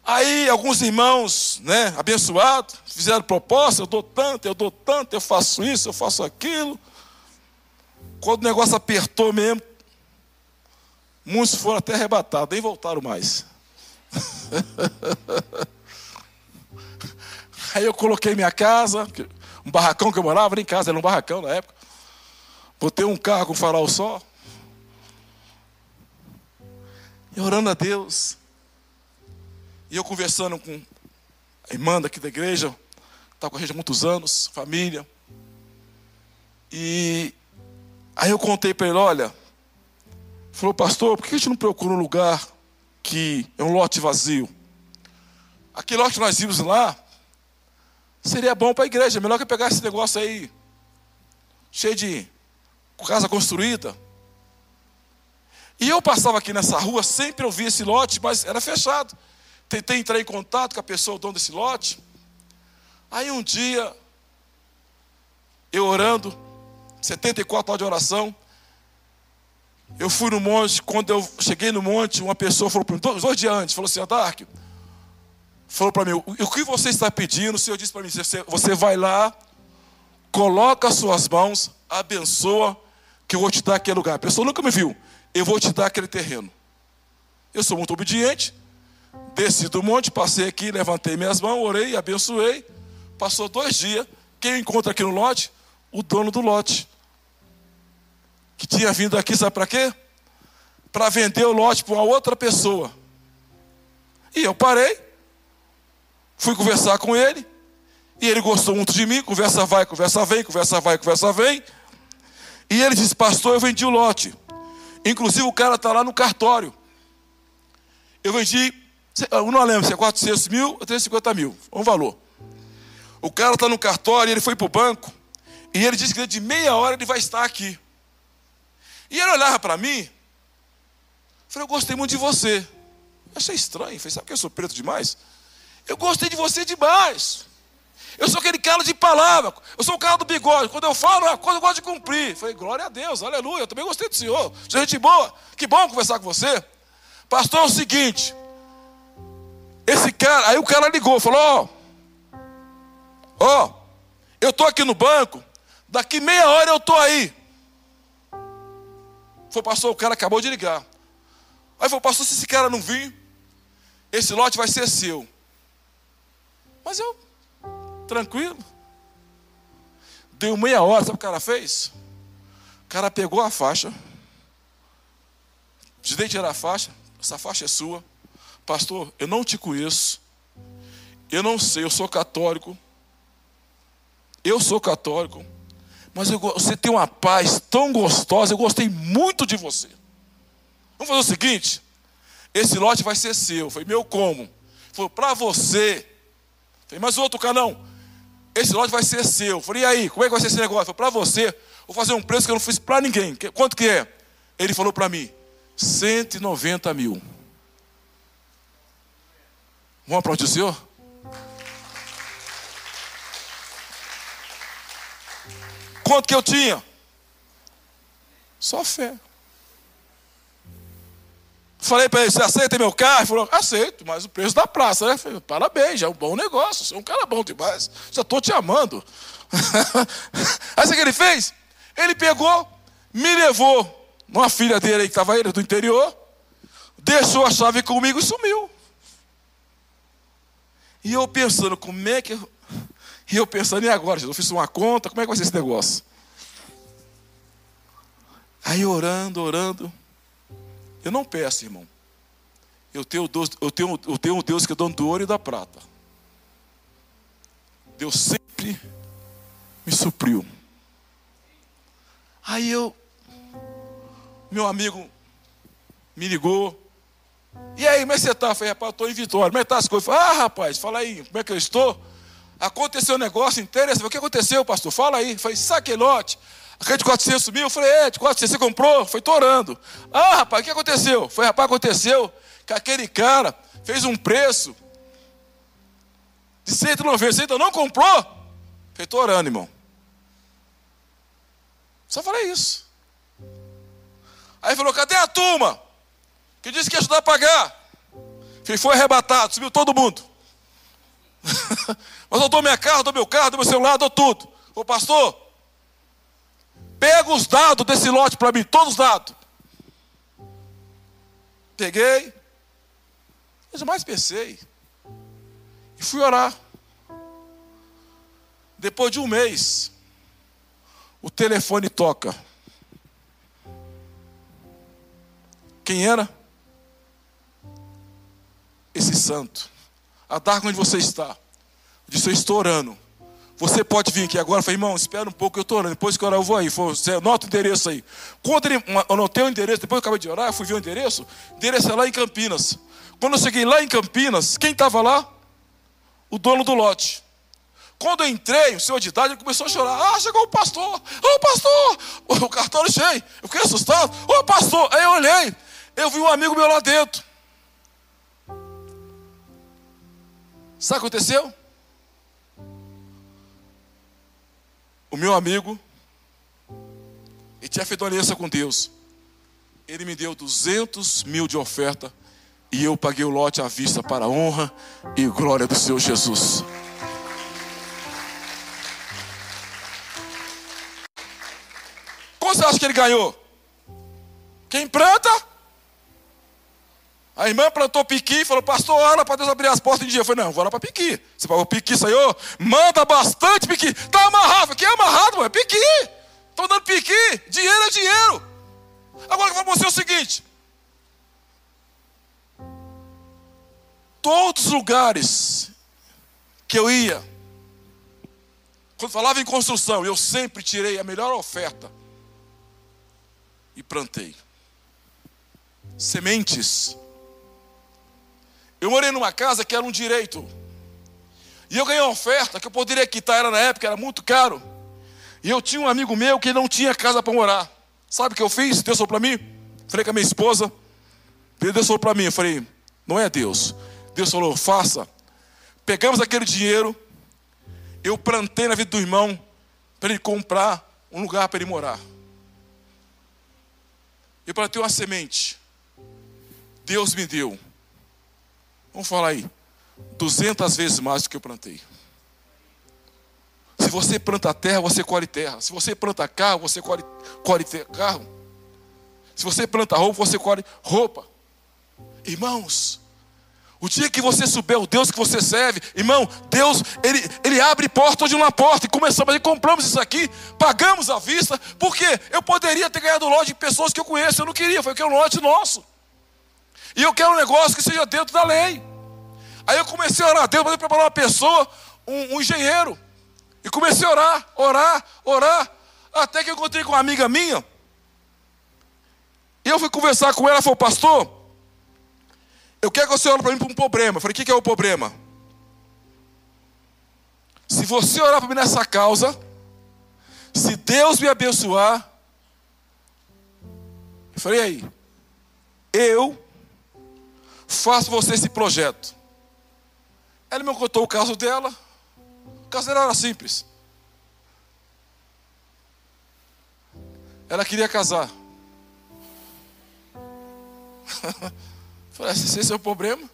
Aí alguns irmãos, né, abençoados, fizeram proposta, eu dou tanto, eu dou tanto, eu faço isso, eu faço aquilo. Quando o negócio apertou mesmo, muitos foram até arrebatados, nem voltaram mais. Aí eu coloquei minha casa, um barracão que eu morava, nem em casa, era um barracão na época. Botei um carro com farol só. E orando a Deus. E eu conversando com a irmã daqui da igreja, está com a gente há muitos anos, família. E aí eu contei para ele, olha, falou, pastor, por que a gente não procura um lugar que é um lote vazio? Aquele lote que nós vimos lá, seria bom para a igreja, melhor que pegar esse negócio aí, cheio de casa construída. E eu passava aqui nessa rua, sempre eu via esse lote, mas era fechado. Tentei entrar em contato com a pessoa, o dono desse lote. Aí um dia, eu orando, 74 horas de oração, eu fui no monte, quando eu cheguei no monte, uma pessoa falou para mim, dois, dias antes, falou assim, Dark, falou para mim, o que você está pedindo? O Senhor disse para mim, você, vai lá, coloca as suas mãos, abençoa, que eu vou te dar aquele lugar. A pessoa nunca me viu, eu vou te dar aquele terreno. Eu sou muito obediente, desci do monte, passei aqui, levantei minhas mãos, orei, abençoei. Passou dois dias, quem eu encontro aqui no lote? O dono do lote. Que tinha vindo aqui, sabe para quê? Para vender o lote para uma outra pessoa. E eu parei, fui conversar com ele, e ele gostou muito de mim, conversa vai, conversa vem, conversa vai, conversa vem. E ele disse, pastor, eu vendi o lote. Inclusive o cara está lá no cartório. Eu vendi, eu não lembro se é 400 mil ou 350 mil, um valor. O cara está no cartório, ele foi para o banco, e ele disse que de meia hora ele vai estar aqui. E ele olhava para mim, falei, eu gostei muito de você. achei estranho, falei, sabe que eu sou preto demais? Eu gostei de você demais. Eu sou aquele cara de palavra. Eu sou o cara do bigode. Quando eu falo uma coisa, eu gosto de cumprir. Falei, glória a Deus, aleluia. Eu também gostei do Senhor. Sou gente boa. Que bom conversar com você. Pastor, é o seguinte. Esse cara, aí o cara ligou, falou: Ó, ó, oh, eu tô aqui no banco. Daqui meia hora eu tô aí. Foi, pastor, o cara acabou de ligar. Aí falou, pastor, se esse cara não vir, esse lote vai ser seu. Mas eu tranquilo. Deu meia hora, sabe o que o cara fez? O cara pegou a faixa, de tirar a faixa, essa faixa é sua. Pastor, eu não te conheço, eu não sei, eu sou católico, eu sou católico, mas eu, você tem uma paz tão gostosa, eu gostei muito de você. Vamos fazer o seguinte: esse lote vai ser seu. Foi meu como? Foi para você. Mas o outro cara não esse lote vai ser seu. falei, e aí, como é que vai ser esse negócio? Para você, vou fazer um preço que eu não fiz para ninguém. Quanto que é? Ele falou para mim, 190 mil. Vamos aplaudir o Senhor? Quanto que eu tinha? Só fé. Falei para ele, você aceita meu carro? Ele falou, aceito, mas o preço da praça, né? Falei, Parabéns, é um bom negócio, você é um cara bom demais, já estou te amando. Aí sabe o que ele fez? Ele pegou, me levou uma filha dele aí que estava ele do interior, deixou a chave comigo e sumiu. E eu pensando, como é que. Eu... E eu pensando, e agora? Eu fiz uma conta, como é que vai ser esse negócio? Aí orando, orando. Eu não peço, irmão. Eu tenho, Deus, eu, tenho, eu tenho um Deus que é dono do ouro e da prata. Deus sempre me supriu. Aí eu, meu amigo me ligou. E aí, como é que você está? Falei, rapaz, estou em Vitória. Como é que tá as coisas? Falei, ah, rapaz, fala aí, como é que eu estou? Aconteceu um negócio interessante. O que aconteceu, pastor? Fala aí. Falei, saque lote. Aquele de 400 mil, eu falei, é, de 400 você comprou? Foi torando. Ah, rapaz, o que aconteceu? Foi, rapaz, aconteceu que aquele cara fez um preço de 190, você ainda não comprou? Foi torando, irmão. Só falei isso. Aí falou: cadê a turma? Que disse que ia ajudar a pagar. Ele foi arrebatado, subiu todo mundo. Mas eu dou minha carro, dou meu carro, dou meu celular, dou tudo. Ô pastor, pega os dados desse lote para mim, todos os dados. Peguei, eu mais pensei. E fui orar. Depois de um mês, o telefone toca. Quem era? Esse santo. Adarga onde você está. Eu disse, eu estou orando. Você pode vir aqui agora? Eu falei, irmão, espera um pouco, eu estou orando. Depois que eu orar, eu vou aí. Você anota o endereço aí. Quando ele anotei o endereço, depois eu acabei de orar, eu fui ver o endereço. O endereço é lá em Campinas. Quando eu cheguei lá em Campinas, quem estava lá? O dono do lote. Quando eu entrei, o senhor de idade ele começou a chorar. Ah, chegou o pastor. Ô oh, pastor! O cartório cheio. Eu fiquei assustado. Ô oh, pastor! Aí eu olhei. Eu vi um amigo meu lá dentro. Sabe o que aconteceu? O meu amigo, ele tinha feito aliança com Deus. Ele me deu 200 mil de oferta e eu paguei o lote à vista para a honra e glória do Senhor Jesus. Como você acha que ele ganhou? Quem planta? A irmã plantou piqui e falou, pastor, ora para Deus abrir as portas em dia. Eu falei, não, vou lá para piqui. Você falou, piqui, Senhor, manda bastante piqui. Está amarrado. Aqui é amarrado, mano. É piqui. Estou dando piqui. Dinheiro é dinheiro. Agora eu vou você o seguinte. Todos os lugares que eu ia, quando falava em construção, eu sempre tirei a melhor oferta e plantei. Sementes eu morei numa casa que era um direito. E eu ganhei uma oferta que eu poderia quitar, era na época, era muito caro. E eu tinha um amigo meu que não tinha casa para morar. Sabe o que eu fiz? Deus falou para mim. Falei com a minha esposa. Deus falou para mim. Eu falei, não é Deus. Deus falou, faça. Pegamos aquele dinheiro. Eu plantei na vida do irmão para ele comprar um lugar para ele morar. Eu plantei uma semente. Deus me deu. Vamos falar aí. 200 vezes mais do que eu plantei. Se você planta terra, você colhe terra. Se você planta carro, você colhe, colhe carro. Se você planta roupa, você colhe roupa. Irmãos, o dia que você souber o Deus que você serve, irmão, Deus, Ele, ele abre porta onde uma porta. E começamos, e compramos isso aqui, pagamos à vista, porque eu poderia ter ganhado lote de pessoas que eu conheço, eu não queria, foi que é um lote nosso. E eu quero um negócio que seja dentro da lei. Aí eu comecei a orar a Deus para preparar uma pessoa, um, um, engenheiro. E comecei a orar, orar, orar. Até que eu encontrei com uma amiga minha. E eu fui conversar com ela, ela falou, pastor, eu quero que você ore para mim para um problema. Eu falei, o que, que é o problema? Se você orar para mim nessa causa, se Deus me abençoar, eu falei, aí, eu faço você esse projeto. Ela me contou o caso dela. O caso dela era simples. Ela queria casar. Falei, esse é o problema.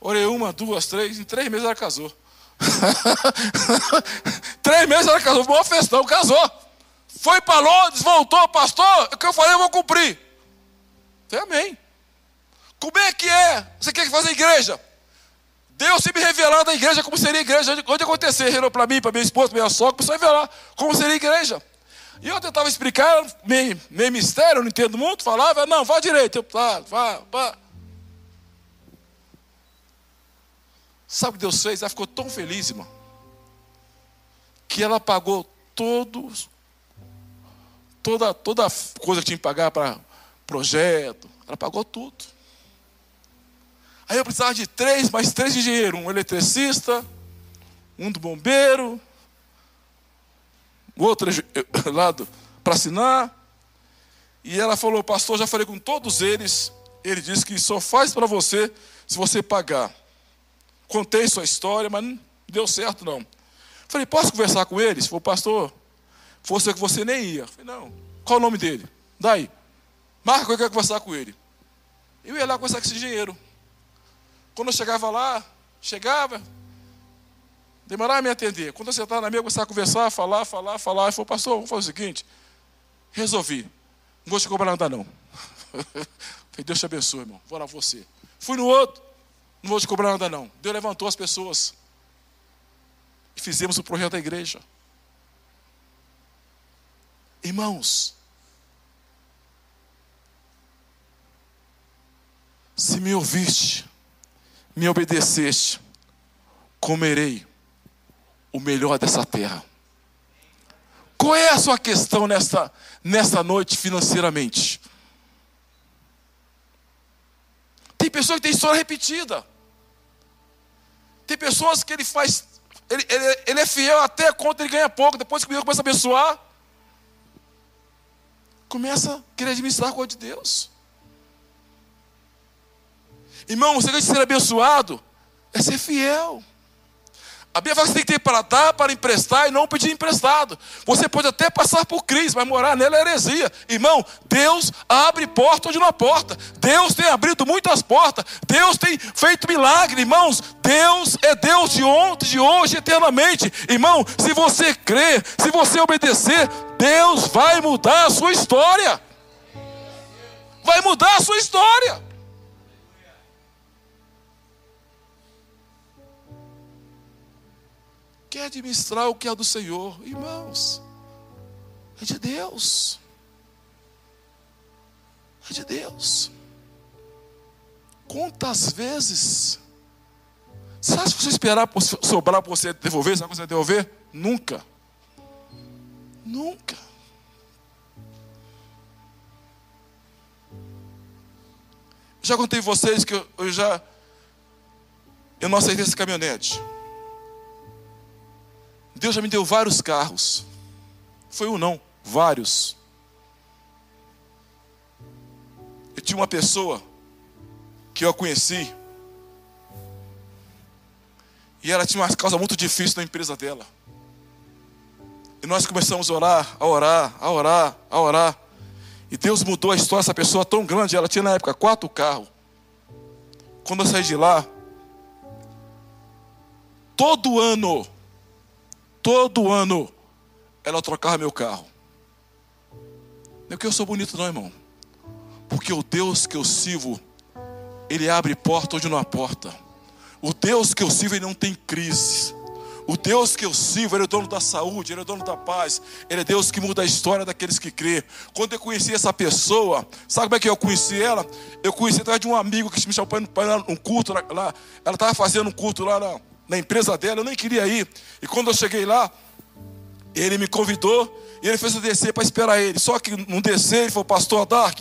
Orei uma, duas, três. Em três meses ela casou. três meses ela casou. Boa festão, casou. Foi para Londres, voltou, pastor. O que eu falei, eu vou cumprir. Falei, amém. Como é que é? Você quer fazer igreja? Deus se me revelar da igreja como seria a igreja. Onde acontecer, revelou para mim, para minha esposa, para minha sogra, começou a revelar como seria a igreja. E eu tentava explicar, meio, meio mistério, não entendo muito, falava, não, vá direito, eu, vá, vá, vá. Sabe o que Deus fez? Ela ficou tão feliz, irmão, que ela pagou todos, toda, toda coisa que tinha que pagar para projeto, ela pagou tudo. Aí eu precisava de três, mais três de dinheiro: um eletricista, um do bombeiro, outro lado para assinar. E ela falou: Pastor, já falei com todos eles. Ele disse que só faz para você se você pagar. Contei sua história, mas não deu certo não. Falei: Posso conversar com eles? Falei: Pastor, fosse que você nem ia. Falei, não. Qual o nome dele? Daí. Marca, eu quero conversar com ele. Eu ia lá conversar com esse engenheiro. Quando eu chegava lá, chegava, demorava a me atender. Quando eu sentava na mesa, começava a conversar, falar, falar, falar. Ele falou, pastor, vamos fazer o seguinte. Resolvi. Não vou te cobrar nada, não. Deus te abençoe, irmão. Vou lá você. Fui no outro. Não vou te cobrar nada, não. Deus levantou as pessoas. E fizemos o projeto da igreja. Irmãos, se me ouviste, me obedeceste, comerei o melhor dessa terra. Qual é a sua questão nesta, nesta noite financeiramente? Tem pessoas que têm história repetida. Tem pessoas que ele faz, ele, ele, ele é fiel até quando ele ganha pouco, depois que Deus começa a abençoar, começa a querer administrar a coisa de Deus. Irmão, você quer ser abençoado? É ser fiel. A Bíblia fala que você tem que ter para dar, para emprestar e não pedir emprestado. Você pode até passar por crise, mas morar nela é heresia. Irmão, Deus abre porta onde não há porta. Deus tem abrido muitas portas. Deus tem feito milagre, irmãos. Deus é Deus de ontem, de hoje, eternamente. Irmão, se você crer, se você obedecer, Deus vai mudar a sua história. Vai mudar a sua história. Quer administrar o que é do Senhor. Irmãos, é de Deus. É de Deus. Quantas vezes acha que você esperar sobrar para você devolver, sabe você devolver? Nunca. Nunca. Já contei vocês que eu, eu já eu não aceitei esse caminhonete. Deus já me deu vários carros. Foi um não, vários. Eu tinha uma pessoa que eu a conheci. E ela tinha uma causa muito difícil na empresa dela. E nós começamos a orar, a orar, a orar, a orar. E Deus mudou a história dessa pessoa tão grande. Ela tinha na época quatro carros. Quando eu saí de lá, todo ano Todo ano ela trocava meu carro. Não é porque eu sou bonito, não, irmão. Porque o Deus que eu sirvo, Ele abre porta onde não há porta. O Deus que eu sirvo, Ele não tem crise. O Deus que eu sirvo, Ele é dono da saúde, Ele é dono da paz, Ele é Deus que muda a história daqueles que crê. Quando eu conheci essa pessoa, sabe como é que eu conheci ela? Eu conheci através de um amigo que me chamou para um culto lá. Ela estava fazendo um culto lá na, na empresa dela, eu nem queria ir. E quando eu cheguei lá, ele me convidou e ele fez eu descer para esperar ele. Só que não descer, ele falou, pastor Dark,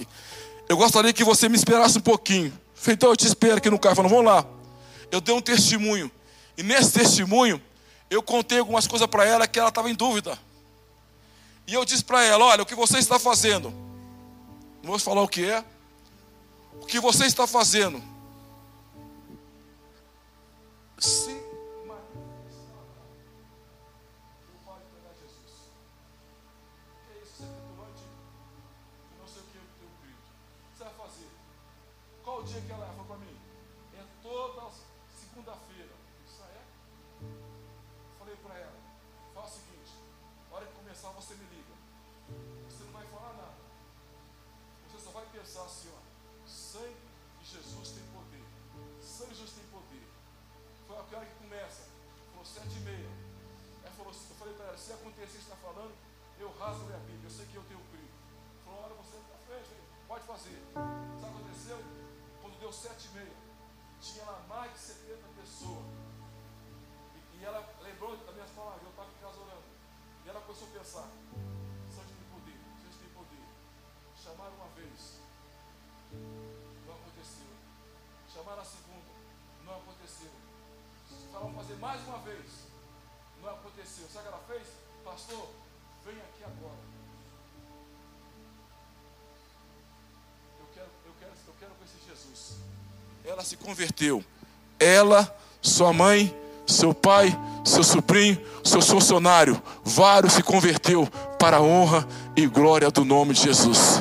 eu gostaria que você me esperasse um pouquinho. Falei, então eu te espero aqui no carro. Falou, vamos lá. Eu dei um testemunho. E nesse testemunho, eu contei algumas coisas para ela que ela estava em dúvida. E eu disse para ela: olha, o que você está fazendo, não vou falar o que é, o que você está fazendo, se tinha lá mais de 70 pessoas. E, e ela lembrou das minhas palavras, eu estava em casa orando. E ela começou a pensar, Santo tem poder, Santo tem poder. Chamaram uma vez, não aconteceu. Chamaram a segunda, não aconteceu. Falaram fazer mais uma vez, não aconteceu. Sabe o que ela fez? Pastor, vem aqui agora. quero conhecer Jesus. Ela se converteu. Ela, sua mãe, seu pai, seu sobrinho, seu funcionário, vários se converteu para a honra e glória do nome de Jesus.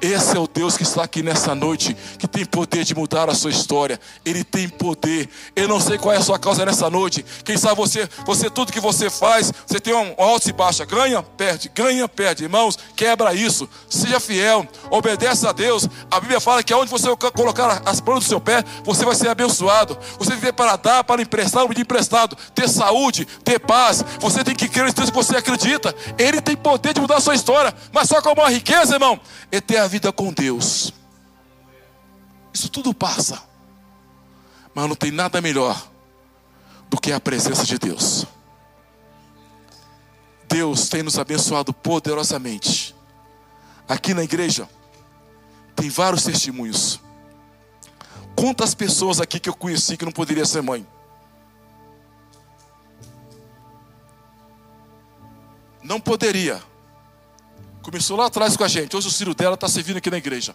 Esse é o Deus que está aqui nessa noite, que tem poder de mudar a sua história. Ele tem poder. Eu não sei qual é a sua causa nessa noite. Quem sabe você, você tudo que você faz, você tem um alto e baixa, ganha, perde, ganha, perde. Irmãos, quebra isso. Seja fiel, obedece a Deus. A Bíblia fala que aonde você colocar as plantas do seu pé, você vai ser abençoado. Você viver para dar, para emprestar, pedir emprestado, ter saúde, ter paz. Você tem que crer em Deus que você acredita. Ele tem poder de mudar a sua história. Mas só com uma riqueza, irmão, ter a vida com Deus. Isso tudo passa. Mas não tem nada melhor do que a presença de Deus. Deus tem nos abençoado poderosamente. Aqui na igreja tem vários testemunhos. Quantas pessoas aqui que eu conheci que não poderia ser mãe? Não poderia. Começou lá atrás com a gente. Hoje o filho dela está servindo aqui na igreja.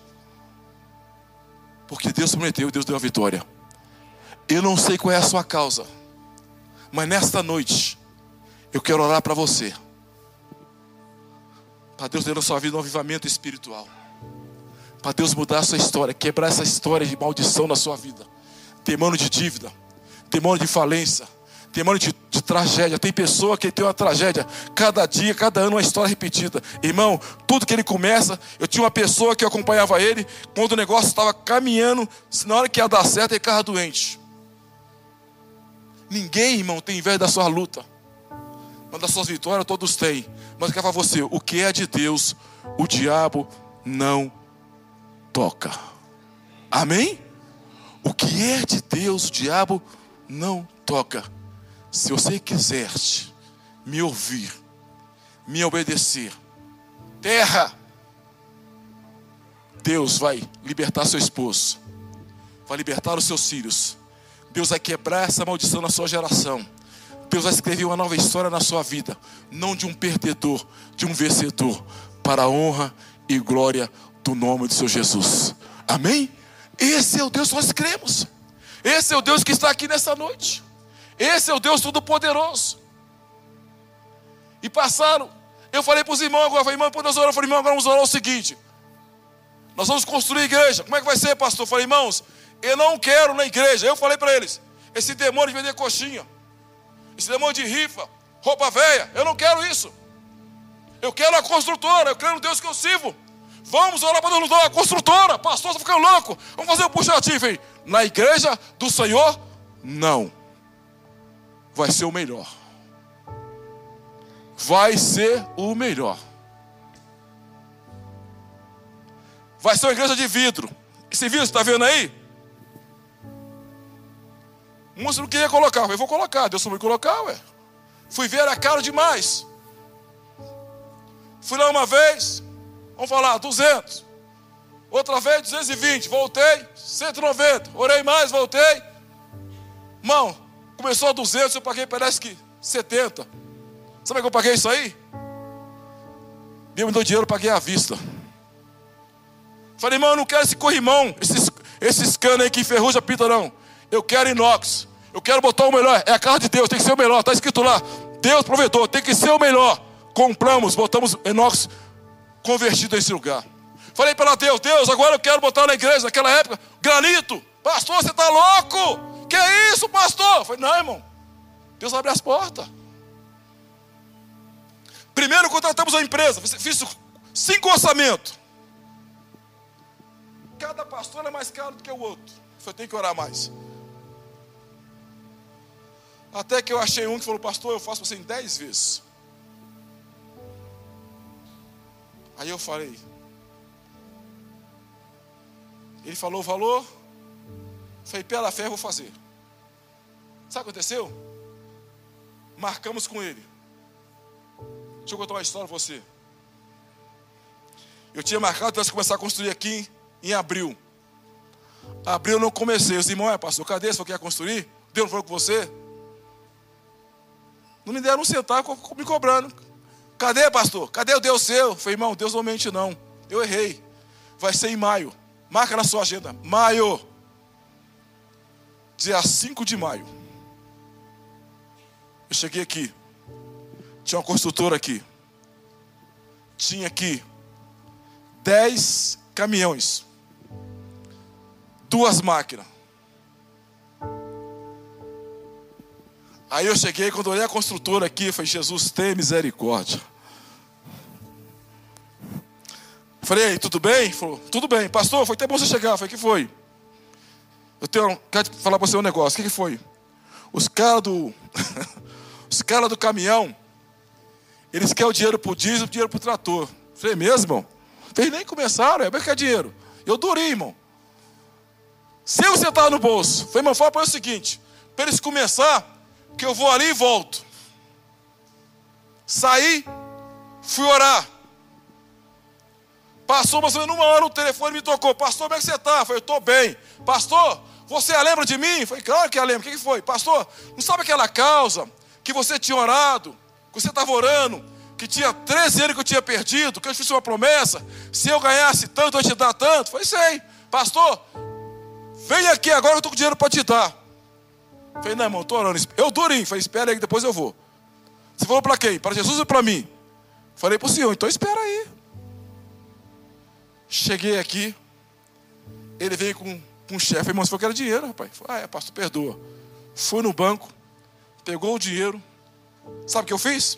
Porque Deus prometeu, Deus deu a vitória. Eu não sei qual é a sua causa. Mas nesta noite, eu quero orar para você. Para Deus ter na sua vida um avivamento espiritual. Para Deus mudar a sua história, quebrar essa história de maldição na sua vida. Demônio de dívida, demônio de falência, demônio de, de tragédia. Tem pessoa que tem uma tragédia. Cada dia, cada ano, uma história repetida. Irmão, tudo que ele começa, eu tinha uma pessoa que acompanhava ele, quando o negócio estava caminhando, na hora que ia dar certo, ele ficava doente. Ninguém, irmão, tem inveja da sua luta. Mas das suas vitórias todos têm. Mas eu quero falar você, o que é de Deus, o diabo não toca. Amém? O que é de Deus, o diabo não toca. Se você quiser me ouvir, me obedecer, terra, Deus vai libertar seu esposo, vai libertar os seus filhos. Deus vai quebrar essa maldição na sua geração. Deus vai escrever uma nova história na sua vida, não de um perdedor, de um vencedor, para a honra e glória do nome do seu Jesus. Amém? Esse é o Deus que nós cremos. Esse é o Deus que está aqui nessa noite. Esse é o Deus Todo-Poderoso. E passaram. Eu falei para os irmãos agora, falei, irmão, depois nós oramos, eu falei, irmão, agora vamos orar o seguinte. Nós vamos construir igreja. Como é que vai ser, pastor? Eu falei, irmãos, eu não quero na igreja. Eu falei para eles, esse demônio de vender coxinha, esse demônio de rifa, roupa velha, eu não quero isso. Eu quero a construtora, eu quero o Deus que eu sirvo. Vamos orar para Deus nos dar uma construtora. Pastor, está ficando louco. Vamos fazer o um puxativo, Na igreja do Senhor, não vai ser o melhor. Vai ser o melhor. Vai ser uma igreja de vidro. Esse vidro, está vendo aí? Muitos não queria colocar. Eu vou colocar. Deus me colocar, ué. Fui ver, era caro demais. Fui lá uma vez, vamos falar, 200. Outra vez, 220. Voltei, 190. Orei mais, voltei. Irmão, Começou a 200, eu paguei parece que 70. Sabe que eu paguei isso aí? Deus me deu dinheiro, eu paguei à vista. Falei, irmão, eu não quero esse corrimão, esses, esses canos aí que enferruja pita, não. Eu quero inox. Eu quero botar o melhor. É a casa de Deus, tem que ser o melhor. Está escrito lá. Deus provedor, tem que ser o melhor. Compramos, botamos inox convertido nesse lugar. Falei para Deus, Deus, agora eu quero botar na igreja, naquela época, granito. Pastor, você está louco? Que é isso, pastor? Eu falei, não, irmão. Deus abre as portas. Primeiro contratamos uma empresa, fiz cinco orçamentos. Cada pastor é mais caro do que o outro. Eu tem que orar mais. Até que eu achei um que falou, pastor, eu faço você em dez vezes. Aí eu falei. Ele falou o valor. Falei, pela fé eu vou fazer. Sabe o que aconteceu? Marcamos com ele. Deixa eu contar uma história para você. Eu tinha marcado para começar a construir aqui em abril. Abril eu não comecei. Os irmãos, é pastor, cadê você quer construir? Deus não falou com você? Não me deram um centavo me cobrando. Cadê, pastor? Cadê o Deus seu? Eu falei, irmão, Deus não mente não. Eu errei. Vai ser em maio. Marca na sua agenda. Maio. Dia 5 de maio. Eu cheguei aqui. Tinha uma construtora aqui. tinha aqui dez caminhões, duas máquinas. Aí eu cheguei, quando olhei a construtora aqui, falei, Jesus, tem misericórdia. Falei, tudo bem? Falou, tudo bem. Pastor, foi até bom você chegar. Eu que foi? Eu tenho, quero falar para você um negócio. O que, que foi? Os caras do. os caras do caminhão, eles querem o dinheiro pro diesel, o dinheiro pro trator. Eu falei, mesmo, irmão? Nem começaram, é que é dinheiro. Eu durei, irmão. Sem um centavo no bolso. Falei, irmão, fala para o seguinte: para eles começar, que eu vou ali e volto. Saí, fui orar. Passou mais ou menos uma hora, o telefone me tocou. Pastor, como é que você está? Falei, eu estou bem. Pastor, você lembra de mim? Falei, claro que eu lembro. O que foi? Pastor, não sabe aquela causa que você tinha orado, que você estava orando, que tinha 13 anos que eu tinha perdido, que eu fiz uma promessa, se eu ganhasse tanto, eu te dar tanto? Falei, sei. Pastor, vem aqui agora, eu estou com dinheiro para te dar. Falei, não, irmão, estou orando. Eu durinho. Falei, espera aí que depois eu vou. Você falou para quem? Para Jesus ou para mim? Falei para o senhor, então espera aí. Cheguei aqui, ele veio com, com o chefe, irmão, você falou que era dinheiro, rapaz. Falei, ah, é, pastor, perdoa. Fui no banco, pegou o dinheiro. Sabe o que eu fiz?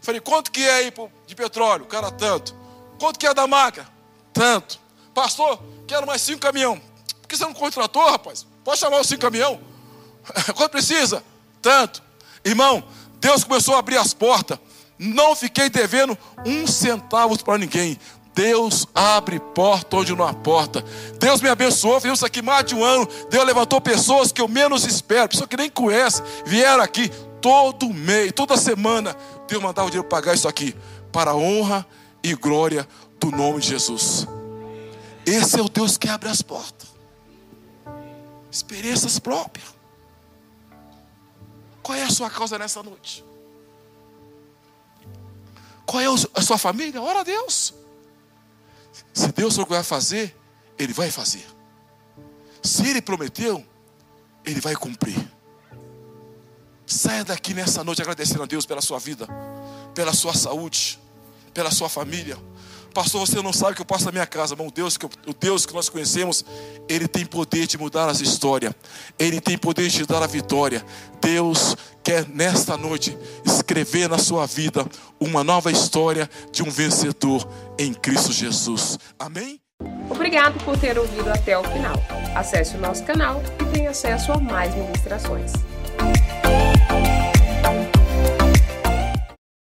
Falei, quanto que é aí de petróleo? Cara, tanto. Quanto que é da máquina? Tanto. Pastor, quero mais cinco caminhão. Por que você não contratou, rapaz? Pode chamar os cinco caminhão? Quanto precisa? Tanto. Irmão, Deus começou a abrir as portas. Não fiquei devendo um centavo para ninguém. Deus abre porta onde não há porta. Deus me abençoou, isso aqui mais de um ano. Deus levantou pessoas que eu menos espero, pessoas que nem conhecem, vieram aqui todo mês, toda semana. Deus mandava o dinheiro pagar isso aqui, para a honra e glória do nome de Jesus. Esse é o Deus que abre as portas. Experiências próprias. Qual é a sua causa nessa noite? Qual é a sua família? Ora a Deus. Se Deus falou que vai fazer, Ele vai fazer. Se Ele prometeu, Ele vai cumprir. Saia daqui nessa noite agradecendo a Deus pela sua vida, pela sua saúde, pela sua família. Pastor, você não sabe o que eu passo na minha casa, o Deus, o Deus que nós conhecemos, Ele tem poder de mudar as histórias, Ele tem poder de dar a vitória. Deus quer nesta noite escrever na sua vida uma nova história de um vencedor em Cristo Jesus. Amém? Obrigado por ter ouvido até o final. Acesse o nosso canal e tenha acesso a mais ministrações.